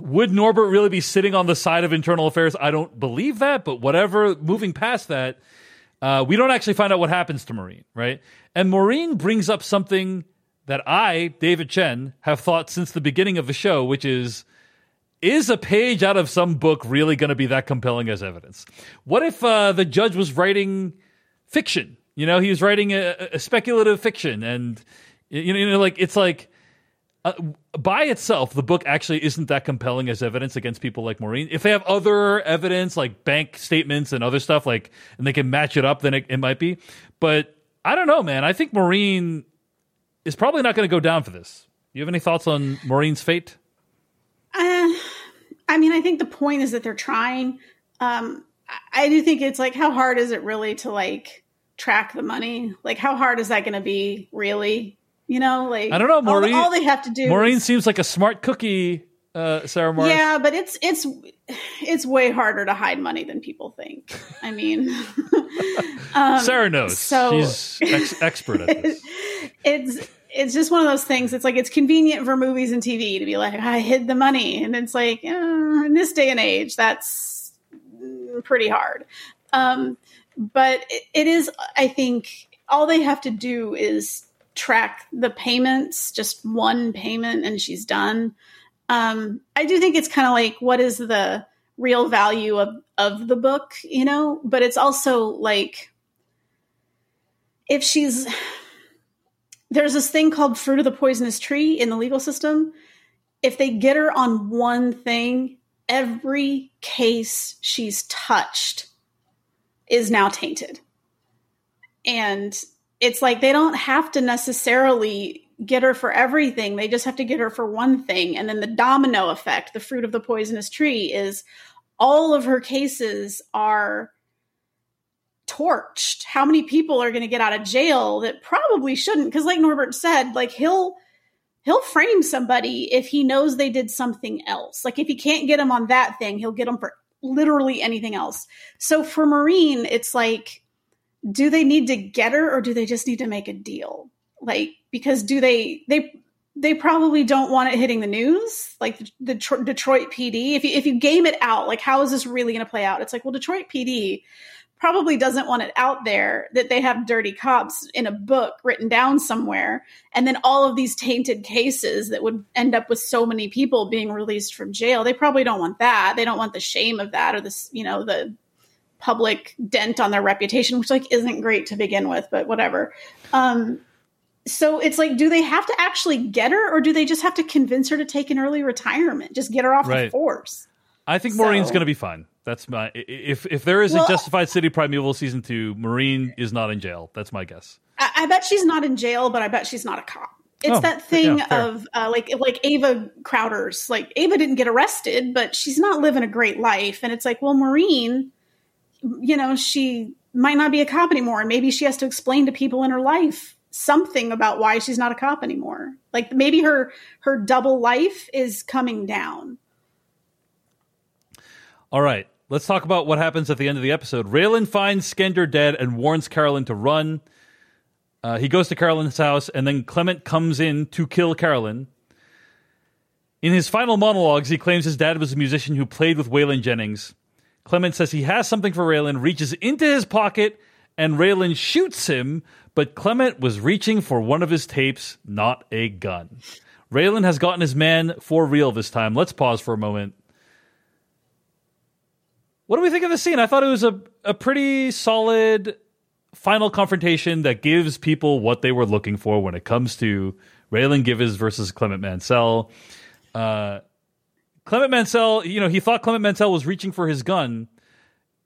would Norbert really be sitting on the side of internal affairs? I don't believe that, but whatever. Moving past that, uh, we don't actually find out what happens to Maureen, right? And Maureen brings up something that I, David Chen, have thought since the beginning of the show, which is is a page out of some book really going to be that compelling as evidence? What if uh, the judge was writing fiction? You know, he was writing a, a speculative fiction, and you know, you know, like it's like uh, by itself, the book actually isn't that compelling as evidence against people like Maureen. If they have other evidence, like bank statements and other stuff, like, and they can match it up, then it, it might be. But I don't know, man. I think Maureen is probably not going to go down for this. You have any thoughts on Maureen's fate? Uh, I mean, I think the point is that they're trying. Um, I do think it's like, how hard is it really to like track the money? Like, how hard is that going to be, really? You know, like I don't know, Maureen. All, all they have to do. Maureen is, seems like a smart cookie, uh, Sarah Marrs. Yeah, but it's it's it's way harder to hide money than people think. I mean, um, Sarah knows. So she's ex- expert at this. it's it's just one of those things. It's like it's convenient for movies and TV to be like, I hid the money, and it's like uh, in this day and age, that's pretty hard. Um, but it, it is, I think, all they have to do is track the payments, just one payment, and she's done. Um, I do think it's kind of like what is the real value of of the book, you know? But it's also like if she's there's this thing called fruit of the poisonous tree in the legal system. If they get her on one thing, every case she's touched is now tainted. And it's like they don't have to necessarily get her for everything. They just have to get her for one thing. And then the domino effect, the fruit of the poisonous tree, is all of her cases are torched. How many people are going to get out of jail that probably shouldn't? Because, like Norbert said, like he'll he'll frame somebody if he knows they did something else. Like if he can't get them on that thing, he'll get them for literally anything else. So for Maureen, it's like, do they need to get her or do they just need to make a deal? Like, because do they, they, they probably don't want it hitting the news, like the, the Detroit PD. If you, if you game it out, like how is this really going to play out? It's like, well, Detroit PD probably doesn't want it out there that they have dirty cops in a book written down somewhere and then all of these tainted cases that would end up with so many people being released from jail they probably don't want that they don't want the shame of that or this you know the public dent on their reputation which like isn't great to begin with but whatever um so it's like do they have to actually get her or do they just have to convince her to take an early retirement just get her off right. the force i think maureen's going to be fine that's my if if there is well, a Justified City Primeval season two, Maureen is not in jail. That's my guess. I, I bet she's not in jail, but I bet she's not a cop. It's oh, that thing yeah, of uh, like like Ava Crowder's. Like Ava didn't get arrested, but she's not living a great life. And it's like, well, Maureen, you know, she might not be a cop anymore, and maybe she has to explain to people in her life something about why she's not a cop anymore. Like maybe her her double life is coming down. All right. Let's talk about what happens at the end of the episode. Raylan finds Skender dead and warns Carolyn to run. Uh, he goes to Carolyn's house, and then Clement comes in to kill Carolyn. In his final monologues, he claims his dad was a musician who played with Waylon Jennings. Clement says he has something for Raylan, reaches into his pocket, and Raylan shoots him, but Clement was reaching for one of his tapes, not a gun. Raylan has gotten his man for real this time. Let's pause for a moment. What do we think of the scene? I thought it was a, a pretty solid final confrontation that gives people what they were looking for when it comes to Raylan Givens versus Clement Mansell. Uh, Clement Mansell, you know, he thought Clement Mansell was reaching for his gun.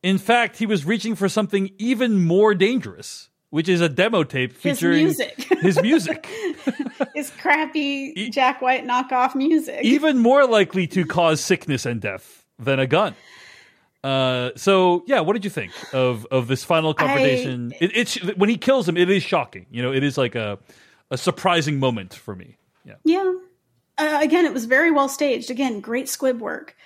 In fact, he was reaching for something even more dangerous, which is a demo tape featuring his music. His, music. his crappy Jack White knockoff music. Even more likely to cause sickness and death than a gun. Uh, so yeah, what did you think of of this final confrontation? I, it, it's when he kills him, it is shocking. You know, it is like a a surprising moment for me. Yeah. Yeah. Uh, again, it was very well staged. Again, great squib work.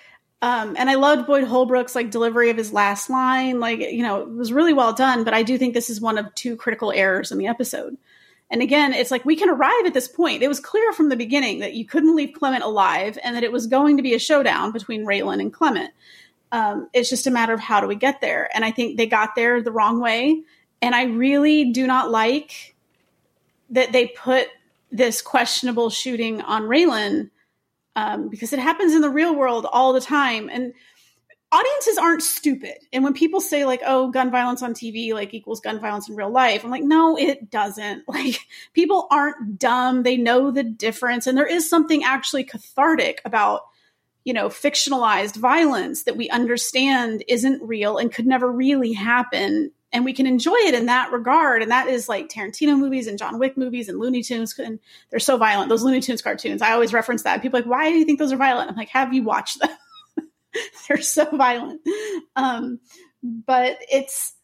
Um, and I loved Boyd Holbrook's like delivery of his last line. Like, you know, it was really well done. But I do think this is one of two critical errors in the episode. And again, it's like we can arrive at this point. It was clear from the beginning that you couldn't leave Clement alive and that it was going to be a showdown between Raylan and Clement. Um, it's just a matter of how do we get there. And I think they got there the wrong way. And I really do not like that they put this questionable shooting on Raylan um, because it happens in the real world all the time. And audiences aren't stupid. And when people say like, "Oh, gun violence on TV like equals gun violence in real life," I'm like, "No, it doesn't." Like people aren't dumb. They know the difference, and there is something actually cathartic about you know, fictionalized violence that we understand isn't real and could never really happen. And we can enjoy it in that regard. And that is like Tarantino movies and John Wick movies and Looney Tunes. And they're so violent. Those Looney Tunes cartoons, I always reference that. People like, why do you think those are violent? I'm like, have you watched them? they're so violent. Um, but it's,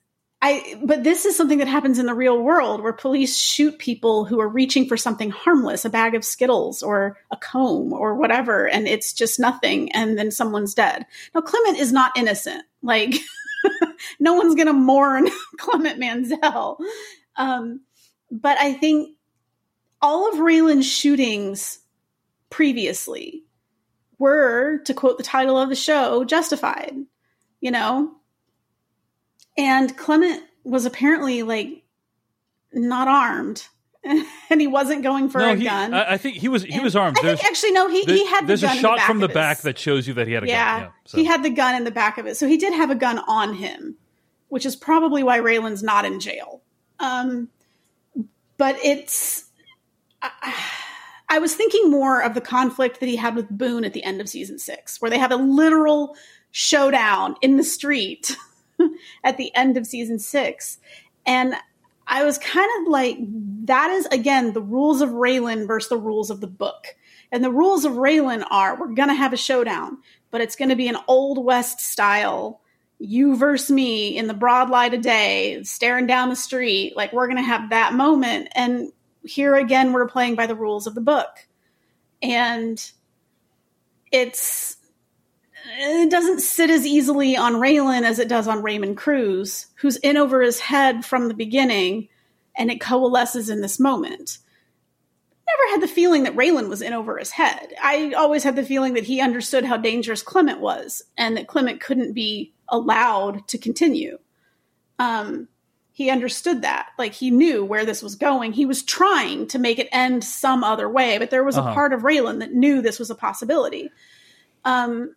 I, but this is something that happens in the real world where police shoot people who are reaching for something harmless, a bag of Skittles or a comb or whatever, and it's just nothing, and then someone's dead. Now, Clement is not innocent. Like, no one's going to mourn Clement Mansell. Um, but I think all of Raylan's shootings previously were, to quote the title of the show, justified. You know, and Clement was apparently like not armed. and he wasn't going for no, a he, gun. I, I, think he was he was armed. I think actually no, he, he had the gun. there's a shot the from the his. back that shows you that he had a yeah, gun. Yeah, so. he had the gun in the back of it, so he did have a gun on him, which is probably why Raylan's not in jail. Um, but it's. I, I was thinking more of the conflict that he had with Boone at the end of season six, where they have a literal showdown in the street at the end of season six. And I was kind of like, that is again the rules of Raylan versus the rules of the book. And the rules of Raylan are we're going to have a showdown, but it's going to be an Old West style, you versus me in the broad light of day, staring down the street. Like we're going to have that moment. And here again, we're playing by the rules of the book. and it's it doesn't sit as easily on Raylan as it does on Raymond Cruz, who's in over his head from the beginning, and it coalesces in this moment. Never had the feeling that Raylan was in over his head. I always had the feeling that he understood how dangerous Clement was, and that Clement couldn't be allowed to continue. Um, he understood that. Like he knew where this was going. He was trying to make it end some other way, but there was uh-huh. a part of Raylan that knew this was a possibility. Um,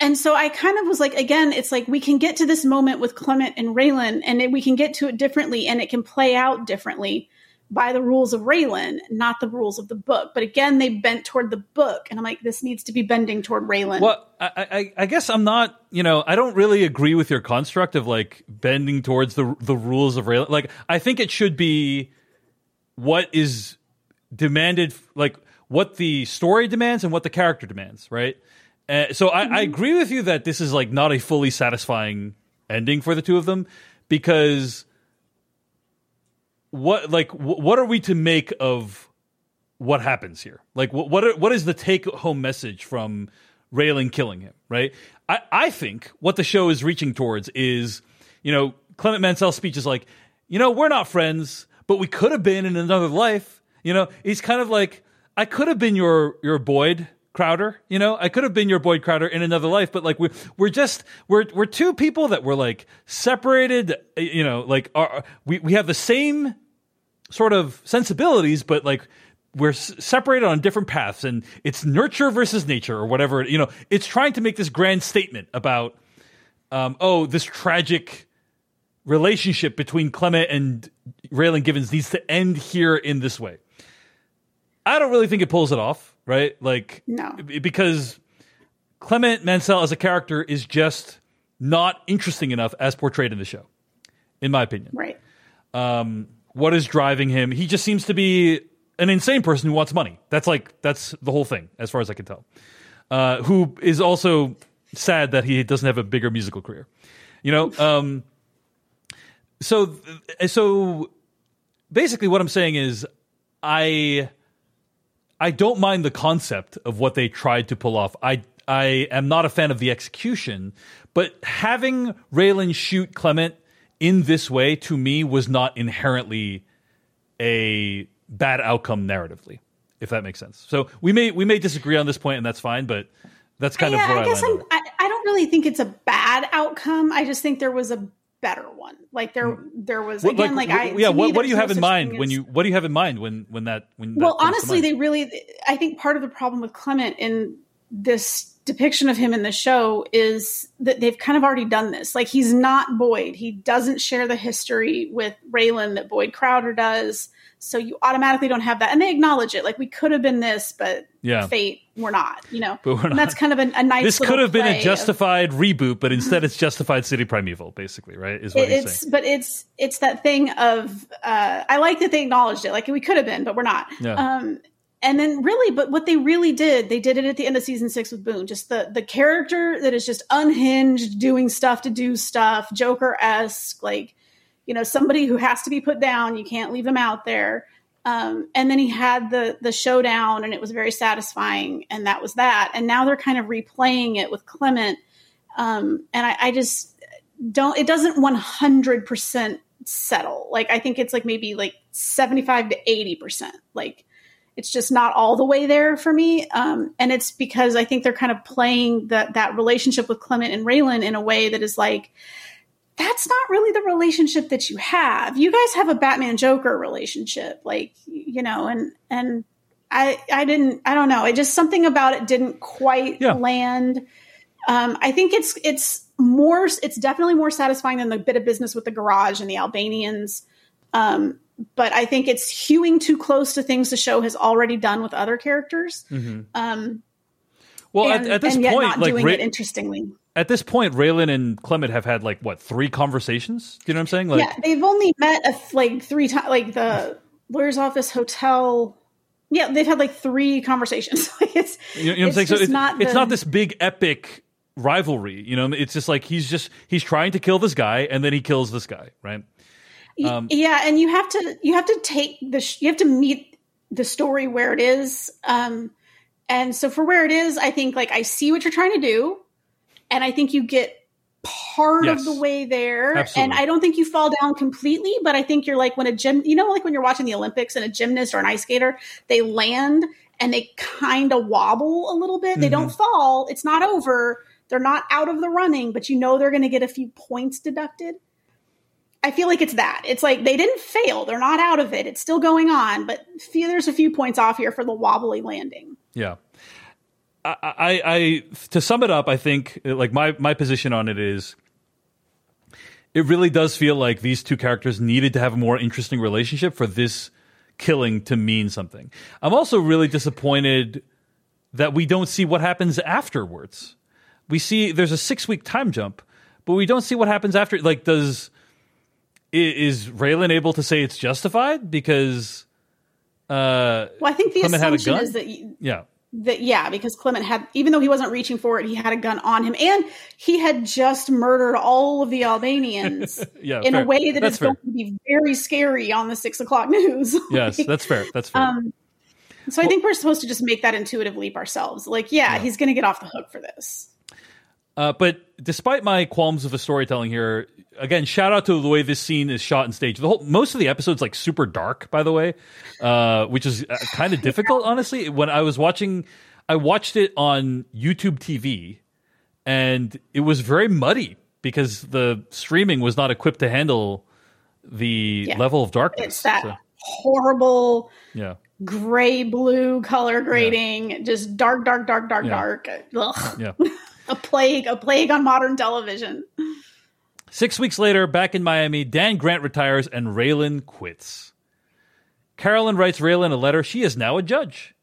and so I kind of was like, again, it's like we can get to this moment with Clement and Raylan, and we can get to it differently, and it can play out differently by the rules of Raylan, not the rules of the book. But again, they bent toward the book, and I'm like, this needs to be bending toward Raylan. Well, I, I, I guess I'm not, you know, I don't really agree with your construct of like bending towards the the rules of Raylan. Like, I think it should be what is demanded, like what the story demands and what the character demands, right? Uh, so I, mm-hmm. I agree with you that this is like not a fully satisfying ending for the two of them because what like what are we to make of what happens here? Like what what, are, what is the take home message from Raylan killing him? Right. I I think what the show is reaching towards is you know Clement Mansell's speech is like you know we're not friends but we could have been in another life. You know he's kind of like I could have been your your Boyd Crowder, you know, I could have been your Boyd Crowder in another life, but like we're we're just we're we're two people that were like separated, you know, like are, we we have the same sort of sensibilities, but like we're separated on different paths, and it's nurture versus nature or whatever. You know, it's trying to make this grand statement about, um, oh, this tragic relationship between Clement and Raylan Givens needs to end here in this way. I don't really think it pulls it off right? Like, no, because Clement Mansell as a character is just not interesting enough as portrayed in the show, in my opinion. Right. Um, what is driving him? He just seems to be an insane person who wants money. That's like that's the whole thing, as far as I can tell. Uh, who is also sad that he doesn't have a bigger musical career. You know. Um, so so basically, what I'm saying is, I I don't mind the concept of what they tried to pull off. I I am not a fan of the execution, but having Raylan shoot Clement in this way to me was not inherently a bad outcome narratively, if that makes sense. So we may we may disagree on this point, and that's fine. But that's kind yeah, of what I, I guess I, I don't really think it's a bad outcome. I just think there was a better one. Like there, hmm. there was again, like, like I, yeah. What, what do you have in mind when you, what do you have in mind when, when that, when, well, that honestly, they really, I think part of the problem with Clement in this depiction of him in the show is that they've kind of already done this. Like he's not Boyd. He doesn't share the history with Raylan that Boyd Crowder does. So you automatically don't have that. And they acknowledge it. Like we could have been this, but yeah. fate, we're not, you know. But we're not. And that's kind of a, a nice This could have been a justified of, reboot, but instead it's justified City Primeval, basically, right? Is what it's but it's it's that thing of uh I like that they acknowledged it. Like we could have been, but we're not. Yeah. Um and then really, but what they really did, they did it at the end of season six with Boone. Just the the character that is just unhinged, doing stuff to do stuff, Joker esque, like you know somebody who has to be put down. You can't leave him out there. Um, and then he had the the showdown, and it was very satisfying, and that was that. And now they're kind of replaying it with Clement, um, and I, I just don't. It doesn't one hundred percent settle. Like I think it's like maybe like seventy five to eighty percent. Like it's just not all the way there for me. Um, and it's because I think they're kind of playing that that relationship with Clement and Raylan in a way that is like, that's not really the relationship that you have. You guys have a Batman Joker relationship, like you know, and and I I didn't I don't know. It just something about it didn't quite yeah. land. Um, I think it's it's more it's definitely more satisfying than the bit of business with the garage and the Albanians. Um, but I think it's hewing too close to things the show has already done with other characters. Mm-hmm. Um, well, and, at, at, this point, not like it interestingly. At this point, Raylan and Clement have had like what three conversations? Do you know what I'm saying? Like, yeah, they've only met a, like three times. Like the lawyer's office, hotel. Yeah, they've had like three conversations. it's you know, what I'm saying. So it's not it's not this big epic rivalry. You know, it's just like he's just he's trying to kill this guy, and then he kills this guy, right? Um, yeah, and you have to you have to take the sh- you have to meet the story where it is. Um, And so for where it is, I think like I see what you're trying to do, and I think you get part Yes. of the way there. Absolutely. And I don't think you fall down completely, but I think you're like when a gym, you know, like when you're watching the Olympics and a gymnast or an ice skater, they land and they kind of wobble a little bit. They don't mm-hmm. fall. It's not over. They're not out of the running, but you know they're going to get a few points deducted. I feel like it's that. It's like they didn't fail. They're not out of it. It's still going on, but few, there's a few points off here for the wobbly landing. Yeah. I, I, to sum it up, I think like my my position on it is it really does feel like these two characters needed to have a more interesting relationship for this killing to mean something. I'm also really disappointed that we don't see what happens afterwards. We see there's a 6 week time jump, but we don't see what happens after like does is Raylan able to say it's justified because uh Well, I think the Clement assumption is that you, yeah. That yeah, because Clement had even though he wasn't reaching for it, he had a gun on him, and he had just murdered all of the Albanians Yeah, in fair. a way that That's is going to be very scary on the six o'clock news. Yes, that's fair. That's fair. Um, so I think we're supposed to just make that intuitive leap ourselves. Like, yeah, he's going to get off the hook for this. Uh, but despite my qualms of the storytelling here, again, shout out to the way this scene is shot and staged. The whole most of the episode's like super dark, by the way, uh, which is uh, kind of difficult, honestly. When I was watching, I watched it on YouTube TV, and it was very muddy because the streaming was not equipped to handle the Yeah. level of darkness. It's that So, horrible yeah. gray blue color grading, just dark, dark, dark, dark, Yeah. dark. Ugh. Yeah. A plague, a plague on modern television. Six weeks later, back in Miami, Dan Grant retires and Raylan quits. Carolyn writes Raylan a letter. She is now a judge.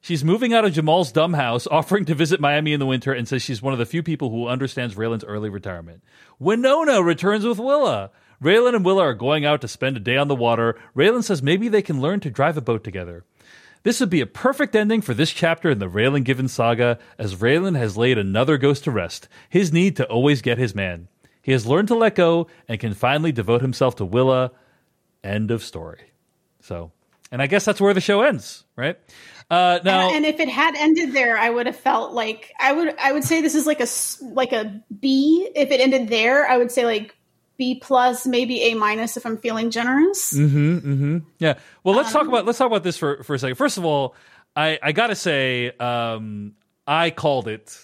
She's moving out of Jamal's dumb house, offering to visit Miami in the winter, and says she's one of the few people who understands Raylan's early retirement. Winona returns with Willa. Raylan and Willa are going out to spend a day on the water. Raylan says maybe they can learn to drive a boat together. This would be a perfect ending for this chapter in the Raylan Given saga, as Raylan has laid another ghost to rest his need to always get his man. He has learned to let go and can finally devote himself to Willa. End of story. So, and I guess that's where the show ends, right? Uh, now, and, and if it had ended there, I would have felt like I would. I would say this is like a like a B. If it ended there, I would say like B plus, maybe A minus if I'm feeling generous. Yeah. Well, let's talk about let's talk about this for for a second. First of all, I I gotta say, um, I called it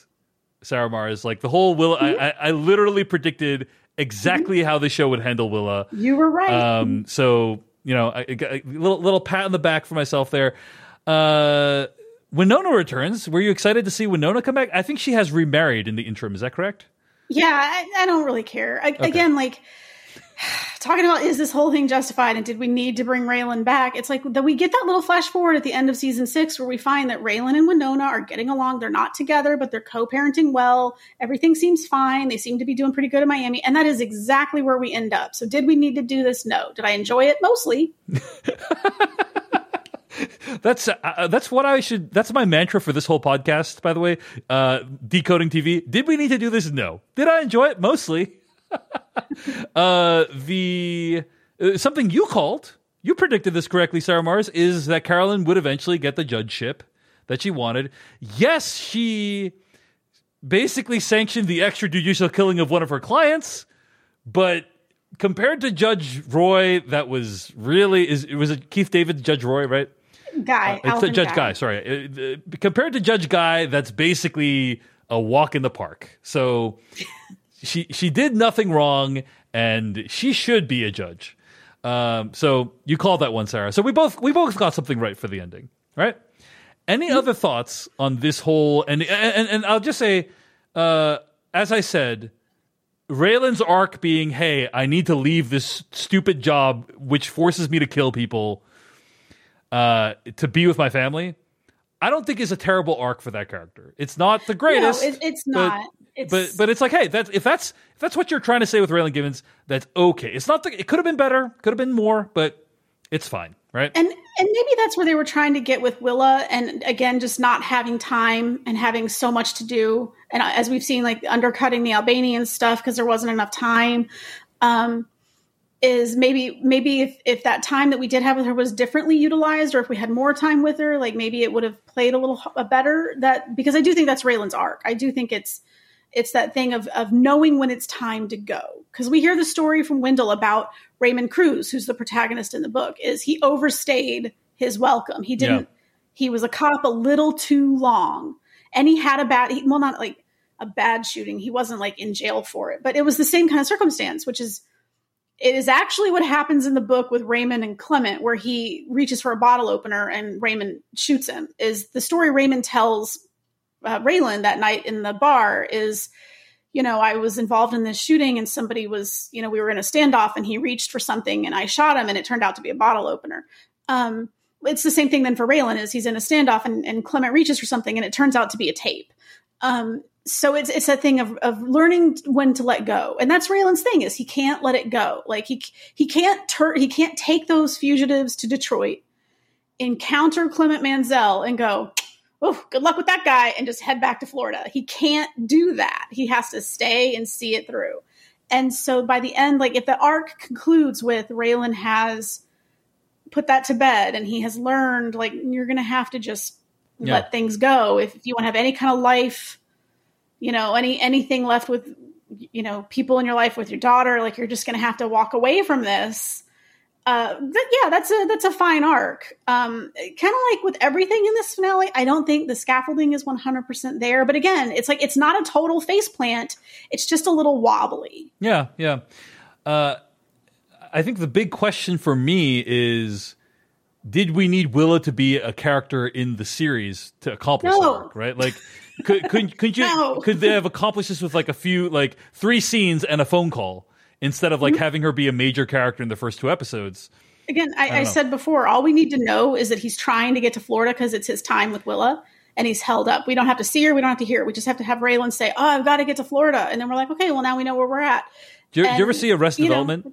Sarah Marrs. Like the whole Willa, I, I I literally predicted exactly how the show would handle Willa. You were right. Um, so you know, I, a little little pat on the back for myself there. Uh, Winona returns. Were you excited to see Winona come back? I think she has remarried in the interim. Is that correct? yeah, I, I don't really care. I, Again, like talking about is this whole thing justified and did we need to bring Raylan back? It's like that we get that little flash forward at the end of season six where we find that Raylan and Winona are getting along. They're not together, but they're co-parenting well. Everything seems fine. They seem to be doing pretty good in Miami, and that is exactly where we end up. So, did we need to do this? No. Did I enjoy it? Mostly. That's uh, that's what I should. That's my mantra for this whole podcast. By the way, uh, decoding TV. Did we need to do this? No. Did I enjoy it? Mostly. uh, the uh, something you called. You predicted this correctly, Sarah Marrs. Is that Carolyn would eventually get the judgeship that she wanted? Yes, she basically sanctioned the extrajudicial killing of one of her clients, but compared to Judge Roy, that was really is it was it Keith David, Judge Roy, right? Guy. It's Alvin Judge Guy. Sorry, Uh, uh, compared to Judge Guy, that's basically a walk in the park. So she she did nothing wrong, and she should be a judge. Um, so you called that one, Sarah. So we both we both got something right for the ending, right? Any other thoughts on this whole? And and and I'll just say, uh, as I said, Raylan's arc being, "Hey, I need to leave this stupid job, which forces me to kill people." uh, to be with my family, I don't think is a terrible arc for that character. It's not the No, greatest. it, it's not. It's, But but it's like, hey, that's if that's if that's what you're trying to say with Raylan Givens, that's okay. It's not the, it could have been better, could have been more, but it's fine, right? and and maybe that's where they were trying to get with Willa, and again, just not having time and having so much to do, and as we've seen, like undercutting the Albanian stuff because there wasn't enough time. Um, is maybe maybe if, if that time that we did have with her was differently utilized or if we had more time with her like maybe it would have played a little better that because i do think that's raylan's arc i do think it's it's that thing of of knowing when it's time to go because we hear the story from wendell about raymond cruz who's the protagonist in the book is he overstayed his welcome he didn't yeah. he was a cop a little too long and he had a bad he, well not like a bad shooting he wasn't like in jail for it but it was the same kind of circumstance which is it is actually what happens in the book with Raymond and Clement, where he reaches for a bottle opener and Raymond shoots him. Is the story Raymond tells uh, Raylan that night in the bar is, you know, I was involved in this shooting and somebody was, you know, we were in a standoff and he reached for something and I shot him and it turned out to be a bottle opener. Um, it's the same thing then for Raylan is he's in a standoff and, and Clement reaches for something and it turns out to be a tape. Um, so it's it's a thing of of learning when to let go, and that's Raylan's thing is he can't let it go. Like he he can't tur- he can't take those fugitives to Detroit, encounter Clement Mansell, and go, oh, good luck with that guy, and just head back to Florida. He can't do that. He has to stay and see it through. And so by the end, like if the arc concludes with Raylan has put that to bed and he has learned, like you're going to have to just yeah. let things go if you want to have any kind of life you know any anything left with you know people in your life with your daughter like you're just going to have to walk away from this uh yeah that's a that's a fine arc um kind of like with everything in this finale i don't think the scaffolding is 100% there but again it's like it's not a total face plant it's just a little wobbly yeah yeah uh i think the big question for me is did we need Willa to be a character in the series to accomplish no. that work, right? Like could could could you no. could they have accomplished this with like a few like three scenes and a phone call instead of like mm-hmm. having her be a major character in the first two episodes? Again, I, I, I said before, all we need to know is that he's trying to get to Florida because it's his time with Willa and he's held up. We don't have to see her, we don't have to hear it. We just have to have Raylan say, "Oh, I've got to get to Florida," and then we're like, "Okay, well now we know where we're at." Do you, and, do you ever see Arrested Development? Know,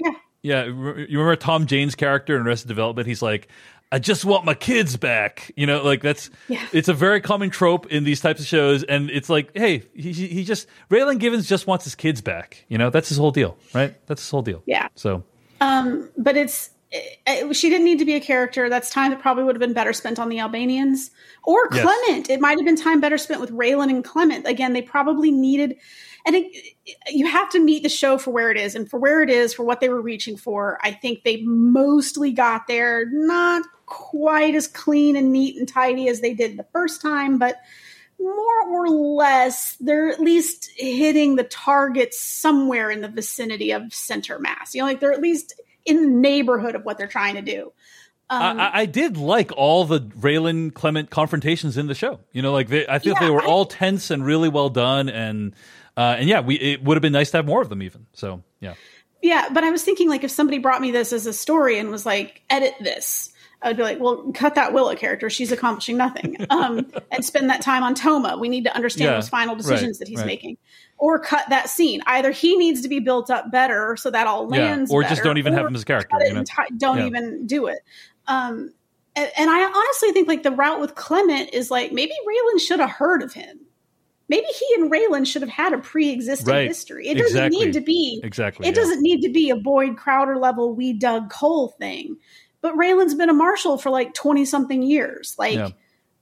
yeah. Yeah, you remember Tom Jane's character in Arrested Development? He's like, I just want my kids back. You know, like that's yeah. it's a very common trope in these types of shows, and it's like, hey, he he just Raylan Givens just wants his kids back. You know, that's his whole deal, right? That's his whole deal. Yeah. So, um, but it's it, she didn't need to be a character. That's time that probably would have been better spent on the Albanians or Clement. Yes. It might have been time better spent with Raylan and Clement. Again, they probably needed and it, you have to meet the show for where it is and for where it is for what they were reaching for i think they mostly got there not quite as clean and neat and tidy as they did the first time, but more or less, they're at least hitting the targets somewhere in the vicinity of center mass. You know, like they're at least in the neighborhood of what they're trying to do. Um, I, I, did like all the Raylan Clement confrontations in the show. You know, like they, I think yeah, they were I, all tense and really well done, and uh, and yeah, we it would have been nice to have more of them even. So yeah, yeah. But I was thinking like if somebody brought me this as a story and was like, edit this, I would be like, well, cut that Willa character. She's accomplishing nothing. Um, and spend that time on Toma. We need to understand yeah, those final decisions right, that he's right. making. Or cut that scene. Either he needs to be built up better so that all lands, yeah, or better, just don't even have him as a character. You know? enti- don't yeah. even do it. Um, and, and, I honestly think like the route with Clement is like maybe Raylan should have heard of him. Maybe he and Raylan should have had a pre-existing right. history. It doesn't exactly. need to be exactly. It doesn't need to be a Boyd Crowder level we dug coal thing but Raylan's been a marshal for like 20 something years. Like yeah.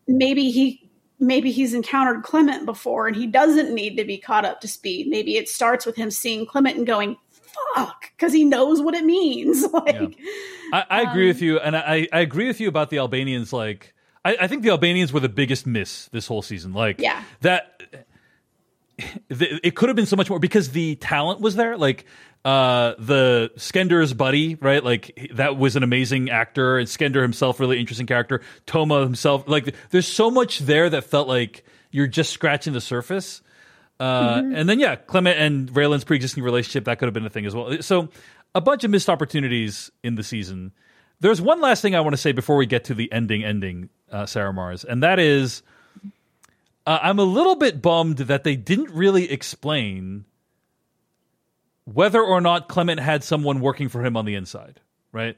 maybe he maybe he's encountered Clement before and he doesn't need to be caught up to speed. Maybe it starts with him seeing Clement and going, fuck, because he knows what it means. like yeah. I, I um, agree with you, and I, I agree with you about the Albanians like I, I think the Albanians were the biggest miss this whole season. Like yeah. that it could have been so much more because the talent was there. Like uh, the Skender's buddy, right? Like that was an amazing actor, and Skender himself, really interesting character. Toma himself, like there's so much there that felt like you're just scratching the surface. Uh, mm-hmm. And then yeah, Clement and Raylan's pre-existing relationship that could have been a thing as well. So a bunch of missed opportunities in the season. There's one last thing I want to say before we get to the ending, ending, uh, Sarah Marrs, and that is, uh, I'm a little bit bummed that they didn't really explain whether or not Clement had someone working for him on the inside, right?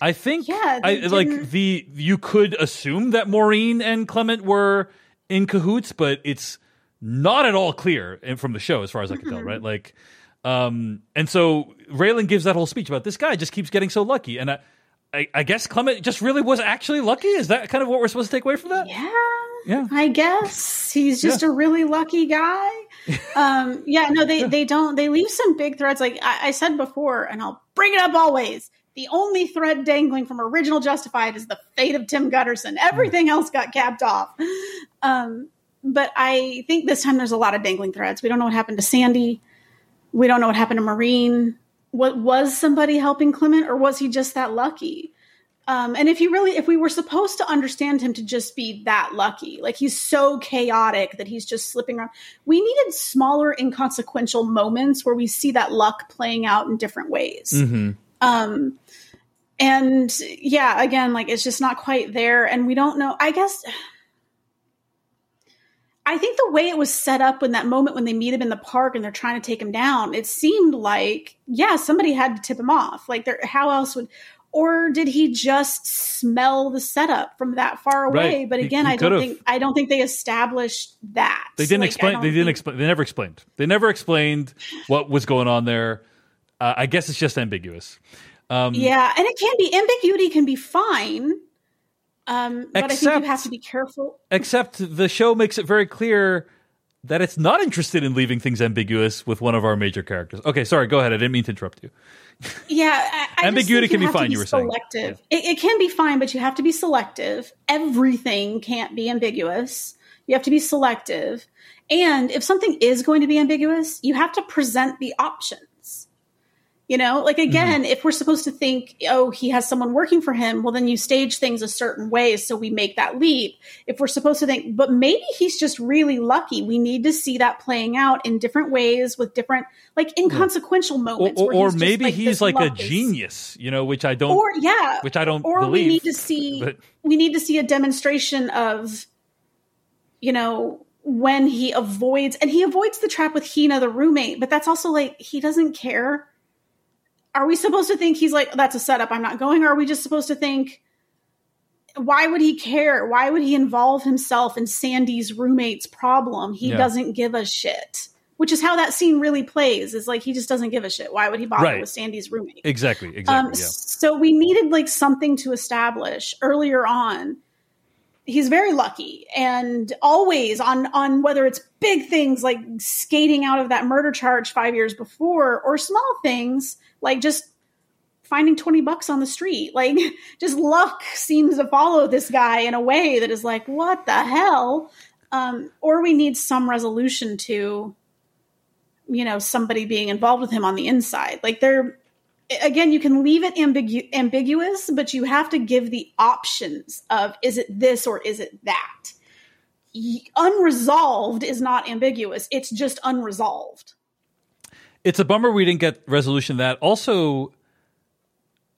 I think yeah, I, like the you could assume that Maureen and Clement were in cahoots, but it's not at all clear from the show as far as I can mm-hmm. tell, right? Like Um, and so Raylan gives that whole speech about this guy just keeps getting so lucky, and I, I, I guess Clement just really was actually lucky. Is that kind of what we're supposed to take away from that? Yeah. Yeah. I guess he's just Yeah. a really lucky guy. Um, yeah, no, they, they don't, they leave some big threads. Like I, I said before, and I'll bring it up always. The only thread dangling from original Justified is the fate of Tim Gutterson. Everything else got capped off. Um, but I think this time there's a lot of dangling threads. We don't know what happened to Sandy. We don't know what happened to Maureen. What was somebody helping Clement, or was he just that lucky? Um, and if you really, if we were supposed to understand him to just be that lucky, like he's so chaotic that he's just slipping around, we needed smaller, inconsequential moments where we see that luck playing out in different ways. Mm-hmm. Um, and yeah, again, like it's just not quite there, and we don't know. I guess. I think the way it was set up in that moment when they meet him in the park and they're trying to take him down, it seemed like, yeah, somebody had to tip him off. Like, there, how else would, or did he just smell the setup from that far away? Right. But again, he I don't could've. think I don't think they established that. They didn't Like, explain. They didn't think- explain. They never explained. They never explained what was going on there. Uh, I guess it's just ambiguous. Um, Yeah, and it can be ambiguity can be fine. Um, but I think Except- you have to be careful. Except the show makes it very clear that it's not interested in leaving things ambiguous with one of our major characters. Okay, sorry. Go ahead. I didn't mean to interrupt you. Yeah, I, I Ambiguity can be fine, you were saying. selective. It, it can be fine, but you have to be selective. Everything can't be ambiguous. You have to be selective. And if something is going to be ambiguous, you have to present the options. You know, like again, Mm-hmm. if we're supposed to think, oh, he has someone working for him, well, then you stage things a certain way so we make that leap. If we're supposed to think, but maybe he's just really lucky, we need to see that playing out in different ways with different, like inconsequential Or, moments. or, or just, maybe like, he's like a is- genius, you know, which I don't. or yeah, which I don't Or believe, we need to see but- we need to see a demonstration of, you know, when he avoids and he avoids the trap with Hina, the roommate. But that's also like he doesn't care. Are we supposed to think he's like that's a setup? I'm not going. Or are we just supposed to think? Why would he care? Why would he involve himself in Sandy's roommate's problem? He Yeah. doesn't give a shit. Which is how that scene really plays. Is like he just doesn't give a shit. Why would he bother Right. with Sandy's roommate? exactly. Exactly. Um, yeah. So we needed like something to establish earlier on. He's very lucky, and always on on whether it's big things like skating out of that murder charge five years before, or small things like just finding twenty bucks on the street. Like just luck seems to follow this guy in a way that is like, what the hell? Um, or we need some resolution to, you know, somebody being involved with him on the inside. Like they're again, you can leave it ambigu- ambiguous, but you have to give the options of is it this or is it that. Unresolved is not ambiguous; it's just unresolved. It's a bummer we didn't get resolution that. Also,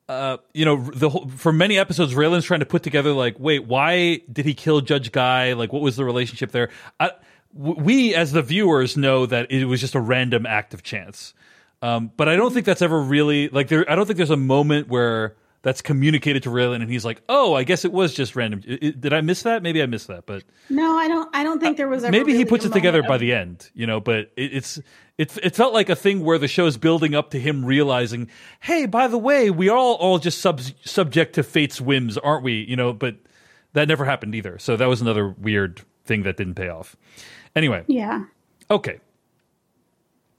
uh, you know, the whole, for many episodes, Raylan's trying to put together like, wait, why did he kill Judge Guy? Like, what was the relationship there? I, we as the viewers know that it was just a random act of chance, um, but I don't think that's ever really like there. I don't think there's a moment where that's communicated to Raylan and he's like, oh, I guess it was just random. Did I miss that? Maybe I missed that, but No, I don't. I don't think there was. Ever maybe he puts it together moment by the end, you know. But it, it's it's it felt like a thing where the show's building up to him realizing, hey, by the way, we are all all just sub- subject to fate's whims, aren't we? You know, but that never happened either. So that was another weird thing that didn't pay off. Anyway, Yeah. okay,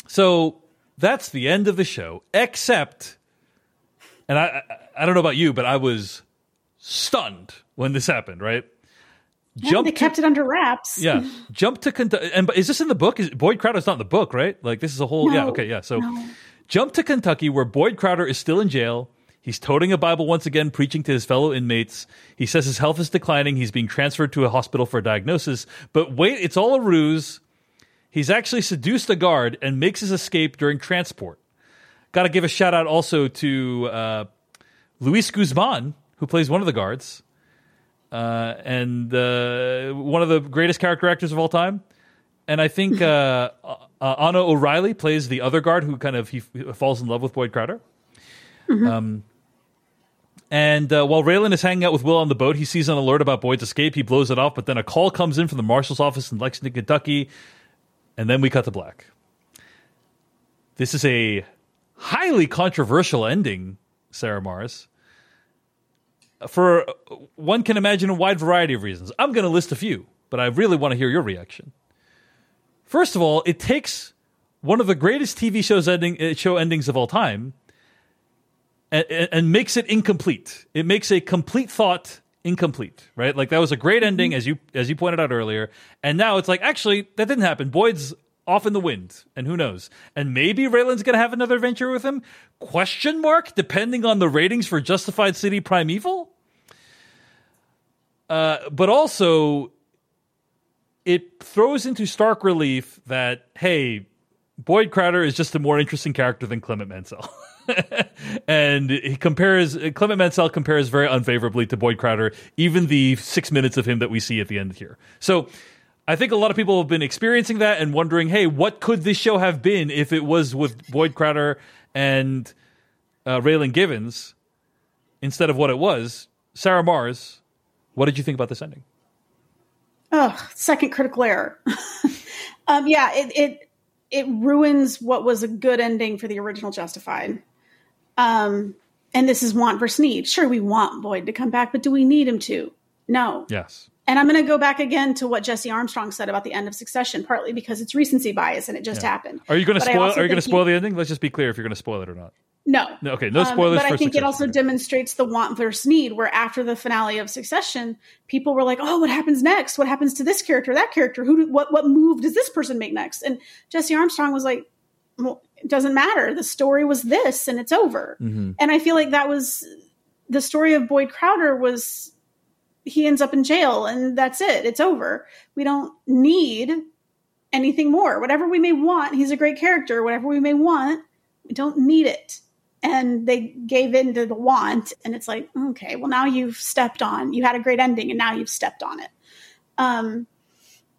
so that's the end of the show, except, and I I, I don't know about you, but I was stunned when this happened. Right. Yeah, they to- kept it under wraps. yeah, jump to Kentucky. And but is this in the book? Is Boyd Crowder's not in the book, right? Like this is a whole. yeah, okay, yeah. So, no. jump to Kentucky, where Boyd Crowder is still in jail. He's toting a Bible once again, preaching to his fellow inmates. He says his health is declining. He's being transferred to a hospital for a diagnosis. But wait, it's all a ruse. He's actually seduced a guard and makes his escape during transport. Got to give a shout out also to uh, Luis Guzman, who plays one of the guards uh, and uh, one of the greatest character actors of all time. And I think uh, uh, Anna O'Reilly plays the other guard who kind of he f- falls in love with Boyd Crowder. Um, and uh, while Raylan is hanging out with Will on the boat, he sees an alert about Boyd's escape. He blows it off, but then a call comes in from the marshal's office in Lexington, Kentucky, and then we cut to black. this is a highly controversial ending, Sarah Marrs. For one can imagine a wide variety of reasons. I'm going to list a few, but I really want to hear your reaction. First of all, it takes one of the greatest TV shows ending uh, show endings of all time and, and, makes it incomplete. It makes a complete thought incomplete, right? Like that was a great ending as you as you pointed out earlier, and now it's like actually that didn't happen. Boyd's off in the wind, and who knows? And maybe Raylan's going to have another adventure with him? Question mark. Depending on the ratings for Justified City Primeval. Uh, but also, it throws into stark relief that hey, Boyd Crowder is just a more interesting character than Clement Mansell. and he compares Clement Mansell compares very unfavorably to Boyd Crowder, even the six minutes of him that we see at the end here. So I think a lot of people have been experiencing that and wondering, hey, what could this show have been if it was with Boyd Crowder and uh, Raylan Givens instead of what it was? Sarah Marrs, what did you think about this ending? Oh, second critical error. um, yeah, it, it it ruins what was a good ending for the original Justified. Um, and this is want versus need. Sure, we want Boyd to come back, but do we need him to? No. Yes. And I'm going to go back again to what Jesse Armstrong said about the end of Succession, partly because it's recency bias and it just yeah. happened. Are you going to spoil? Are you going to spoil he, the ending? Let's just be clear if you're going to spoil it or not. No. no okay, no spoilers. Um, but I think Succession. it also demonstrates the want versus need, where after the finale of Succession, people were like, "Oh, what happens next? What happens to this character? That character? Who? What? What move does this person make next?" And Jesse Armstrong was like, "Well, it doesn't matter. The story was this, and it's over." Mm-hmm. And I feel like that was the story of Boyd Crowder was he ends up in jail and that's it. It's over. We don't need anything more. Whatever we may want, he's a great character. Whatever we may want, we don't need it. And they gave in to the want, and it's like, okay, well now you've stepped on. You had a great ending, and now you've stepped on it. Um,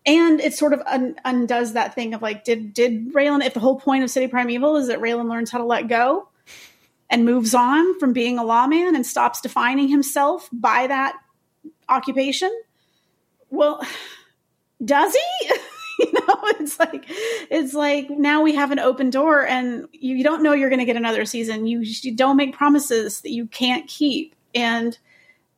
and it sort of un- undoes that thing of like, did did Raylan? If the whole point of City Primeval is that Raylan learns how to let go and moves on from being a lawman and stops defining himself by that occupation. Well, does he? you know, it's like it's like now we have an open door, and you, you don't know you're going to get another season. You, you don't make promises that you can't keep, and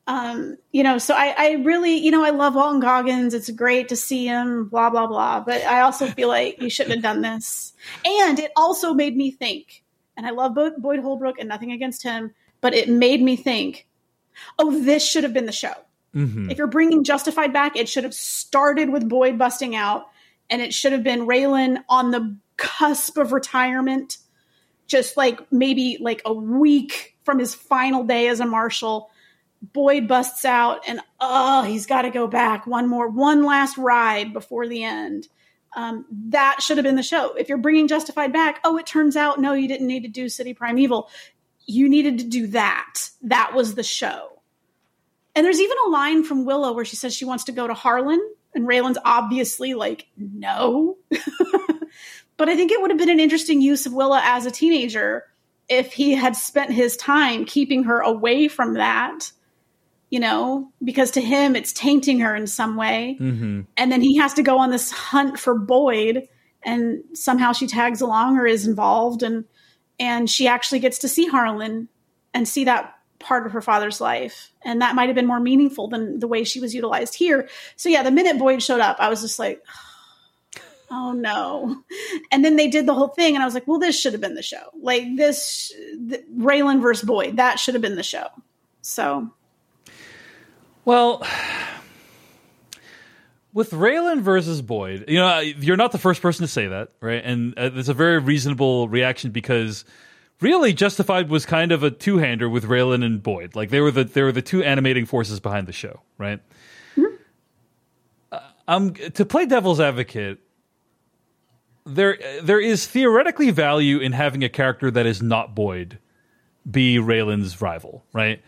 um, you know, so I, I really, you know, I love Walton Goggins. It's great to see him, blah blah blah. But I also feel like you shouldn't have done this, and it also made me think. And I love Boyd Holbrook, and nothing against him, but it made me think. Oh, this should have been the show Mm-hmm. If you're bringing Justified back, it should have started with Boyd busting out, and it should have been Raylan on the cusp of retirement, just like maybe like a week from his final day as a marshal. Boyd busts out, and oh, he's got to go back one more, one last ride before the end. Um, that should have been the show. If you're bringing Justified back, oh, it turns out no, you didn't need to do City Primeval. You needed to do that. That was the show. And there's even a line from Willa where she says she wants to go to Harlan, and Raylan's obviously like, no. but I think it would have been an interesting use of Willa as a teenager if he had spent his time keeping her away from that, you know, because to him it's tainting her in some way. Mm-hmm. And then he has to go on this hunt for Boyd, and somehow she tags along or is involved, and and she actually gets to see Harlan and see that part of her father's life. And that might have been more meaningful than the way she was utilized here. So, yeah, the minute Boyd showed up, I was just like, oh no. And then they did the whole thing, and I was like, well, this should have been the show. Like, this, Raylan versus Boyd, that should have been the show. So. Well, with Raylan versus Boyd, you know, you're not the first person to say that, right? And uh, it's a very reasonable reaction because really Justified was kind of a two hander with Raylan and Boyd. Like they were the they were the two animating forces behind the show, right? Mm-hmm. Uh, um, to play devil's advocate, there there is theoretically value in having a character that is not Boyd be Raylan's rival, right?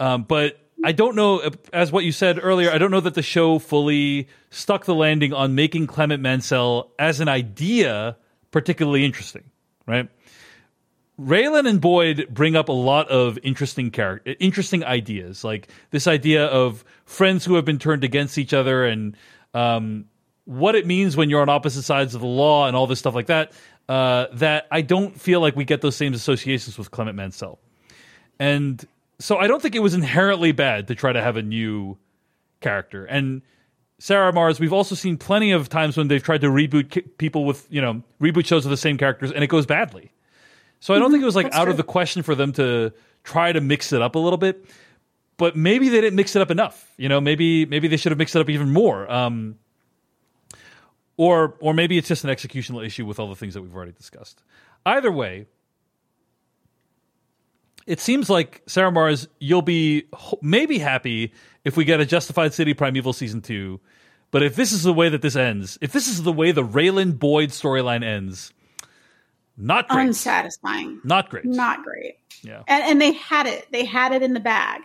Um, but I don't know, as what you said earlier, I don't know that the show fully stuck the landing on making Clement Mansell as an idea particularly interesting, right? Raylan and Boyd bring up a lot of interesting character, interesting ideas, like this idea of friends who have been turned against each other, and um, what it means when you're on opposite sides of the law and all this stuff like that. Uh, that I don't feel like we get those same associations with Clement Mansell, and so I don't think it was inherently bad to try to have a new character. And Sarah Marrs, we've also seen plenty of times when they've tried to reboot people with you know reboot shows with the same characters, and it goes badly. So I don't think it was like out true. of the question for them to try to mix it up a little bit. But maybe they didn't mix it up enough. You know, maybe maybe they should have mixed it up even more. Um, or or maybe it's just an executional issue with all the things that we've already discussed. Either way, it seems like Sarah Marrs, you'll be maybe happy if we get a Justified City Primeval season two. But if this is the way that this ends, if this is the way the Raylan Boyd storyline ends, not great. Unsatisfying. Not great. Not great. Yeah. And, and they had it. They had it in the bag.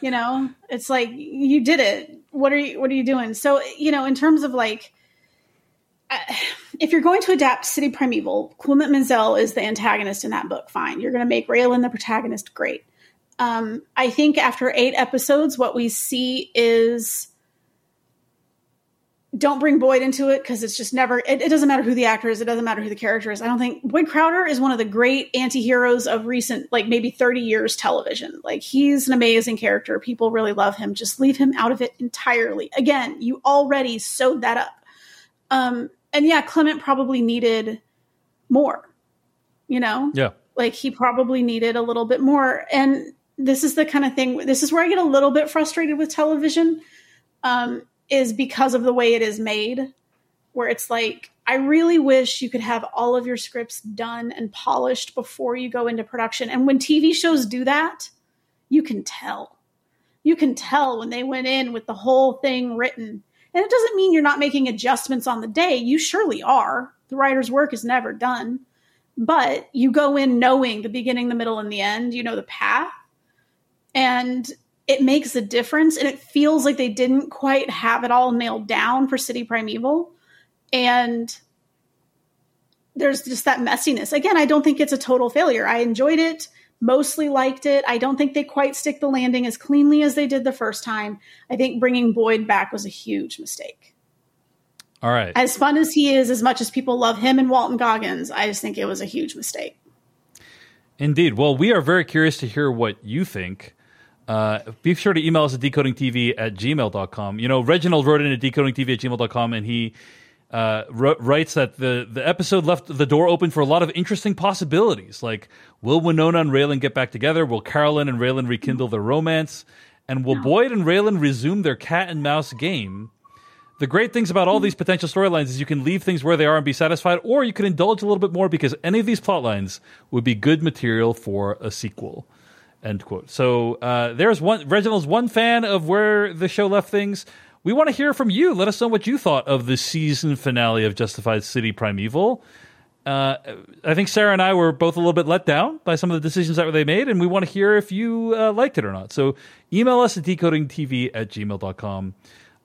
you know, it's like you did it. What are you? What are you doing? So you know, in terms of like if you're going to adapt City Primeval, Clement Mansell is the antagonist in that book. Fine, you're going to make Raylan the protagonist. Great. Um, I think after eight episodes, what we see is don't bring Boyd into it because it's just never. It, it, doesn't matter who the actor is. It doesn't matter who the character is. I don't think Boyd Crowder is one of the great anti-heroes of recent, like maybe 30 years television. Like he's an amazing character. People really love him. Just leave him out of it entirely. Again, you already sewed that up. Um, and yeah, Clement probably needed more, you know? Yeah. Like he probably needed a little bit more. And this is the kind of thing, this is where I get a little bit frustrated with television, um, is because of the way it is made, where it's like, I really wish you could have all of your scripts done and polished before you go into production. And when TV shows do that, you can tell. You can tell when they went in with the whole thing written and it doesn't mean you're not making adjustments on the day. You surely are. The writer's work is never done. But you go in knowing the beginning, the middle, and the end. You know the path. And it makes a difference. And it feels like they didn't quite have it all nailed down for City Primeval. And there's just that messiness. Again, I don't think it's a total failure. I enjoyed it mostly liked it. I don't think they quite stick the landing as cleanly as they did the first time. I think bringing Boyd back was a huge mistake. All right. As fun as he is, as much as people love him and Walton Goggins, I just think it was a huge mistake. Indeed. Well, we are very curious to hear what you think. Uh, be sure to email us at decodingtv at gmail.com. You know, Reginald wrote in at decodingtv at gmail.com and he uh, writes that the, the episode left the door open for a lot of interesting possibilities. Like, will Winona and Raylan get back together? Will Carolyn and Raylan rekindle their romance? And will Boyd and Raylan resume their cat and mouse game? The great things about all these potential storylines is you can leave things where they are and be satisfied, or you can indulge a little bit more because any of these plot lines would be good material for a sequel. End quote. So uh, there's one. Reginald's one fan of where the show left things we want to hear from you. Let us know what you thought of the season finale of Justified City Primeval. Uh, I think Sarah and I were both a little bit let down by some of the decisions that they made, and we want to hear if you uh, liked it or not. So email us at decodingtv at gmail.com.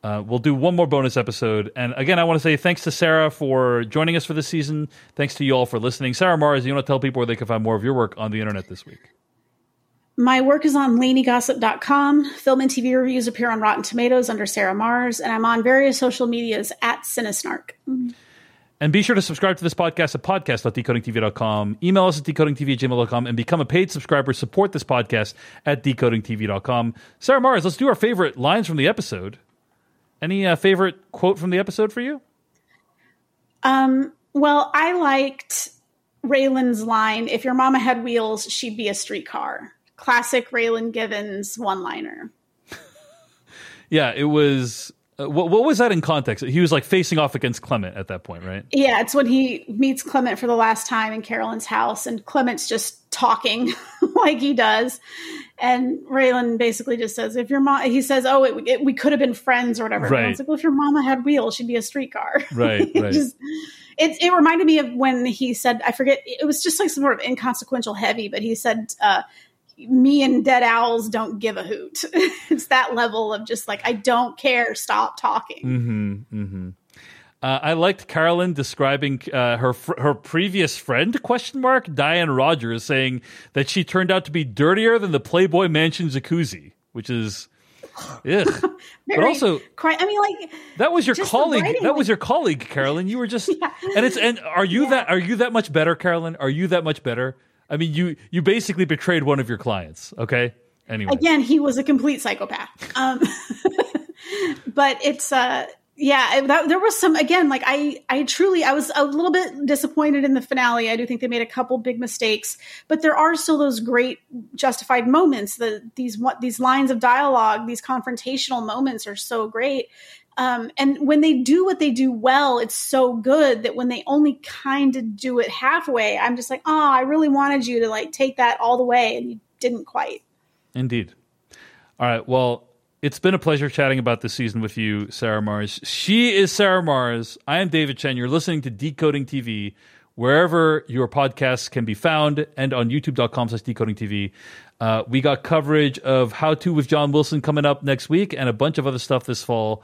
Uh, we'll do one more bonus episode. And again, I want to say thanks to Sarah for joining us for this season. Thanks to you all for listening. Sarah Marrs, you want to tell people where they can find more of your work on the internet this week? My work is on LaineyGossip.com. Film and TV reviews appear on Rotten Tomatoes under Sarah Marrs, and I'm on various social medias at Cinesnark. And be sure to subscribe to this podcast at podcast.decodingtv.com. Email us at decodingtv at gmail.com and become a paid subscriber. Support this podcast at decodingtv.com. Sarah Marrs, let's do our favorite lines from the episode. Any uh, favorite quote from the episode for you? Um, well, I liked Raylan's line, if your mama had wheels, she'd be a streetcar classic Raylan Givens one liner. yeah, it was. Uh, what, what was that in context? He was like facing off against Clement at that point, right? Yeah, it's when he meets Clement for the last time in Carolyn's house, and Clement's just talking like he does. And Raylan basically just says, "If your mom," he says, "Oh, it, it, we could have been friends or whatever." Right. And it's like, "Well, if your mama had wheels, she'd be a streetcar." Right. right. just, it, it reminded me of when he said, I forget, it was just like some sort of inconsequential heavy, but he said, uh, me and dead owls don't give a hoot. it's that level of just like I don't care. Stop talking. Mm-hmm, mm-hmm. Uh, I liked Carolyn describing uh, her fr- her previous friend question mark Diane Rogers saying that she turned out to be dirtier than the Playboy Mansion jacuzzi, which is Ugh. but also, cry. I mean, like that was your colleague. Writing, that like, was your colleague, Carolyn. You were just, yeah. and it's and are you yeah. that are you that much better, Carolyn? Are you that much better? I mean, you you basically betrayed one of your clients. Okay. Anyway, again, he was a complete psychopath. Um, but it's uh yeah that, there was some again like i i truly i was a little bit disappointed in the finale i do think they made a couple big mistakes but there are still those great justified moments the these what these lines of dialogue these confrontational moments are so great um, and when they do what they do well it's so good that when they only kind of do it halfway i'm just like oh i really wanted you to like take that all the way and you didn't quite indeed all right well it's been a pleasure chatting about this season with you, Sarah Marrs. She is Sarah Marrs. I am David Chen. You're listening to Decoding TV, wherever your podcasts can be found, and on youtube.com slash decoding TV. Uh, we got coverage of How To with John Wilson coming up next week and a bunch of other stuff this fall.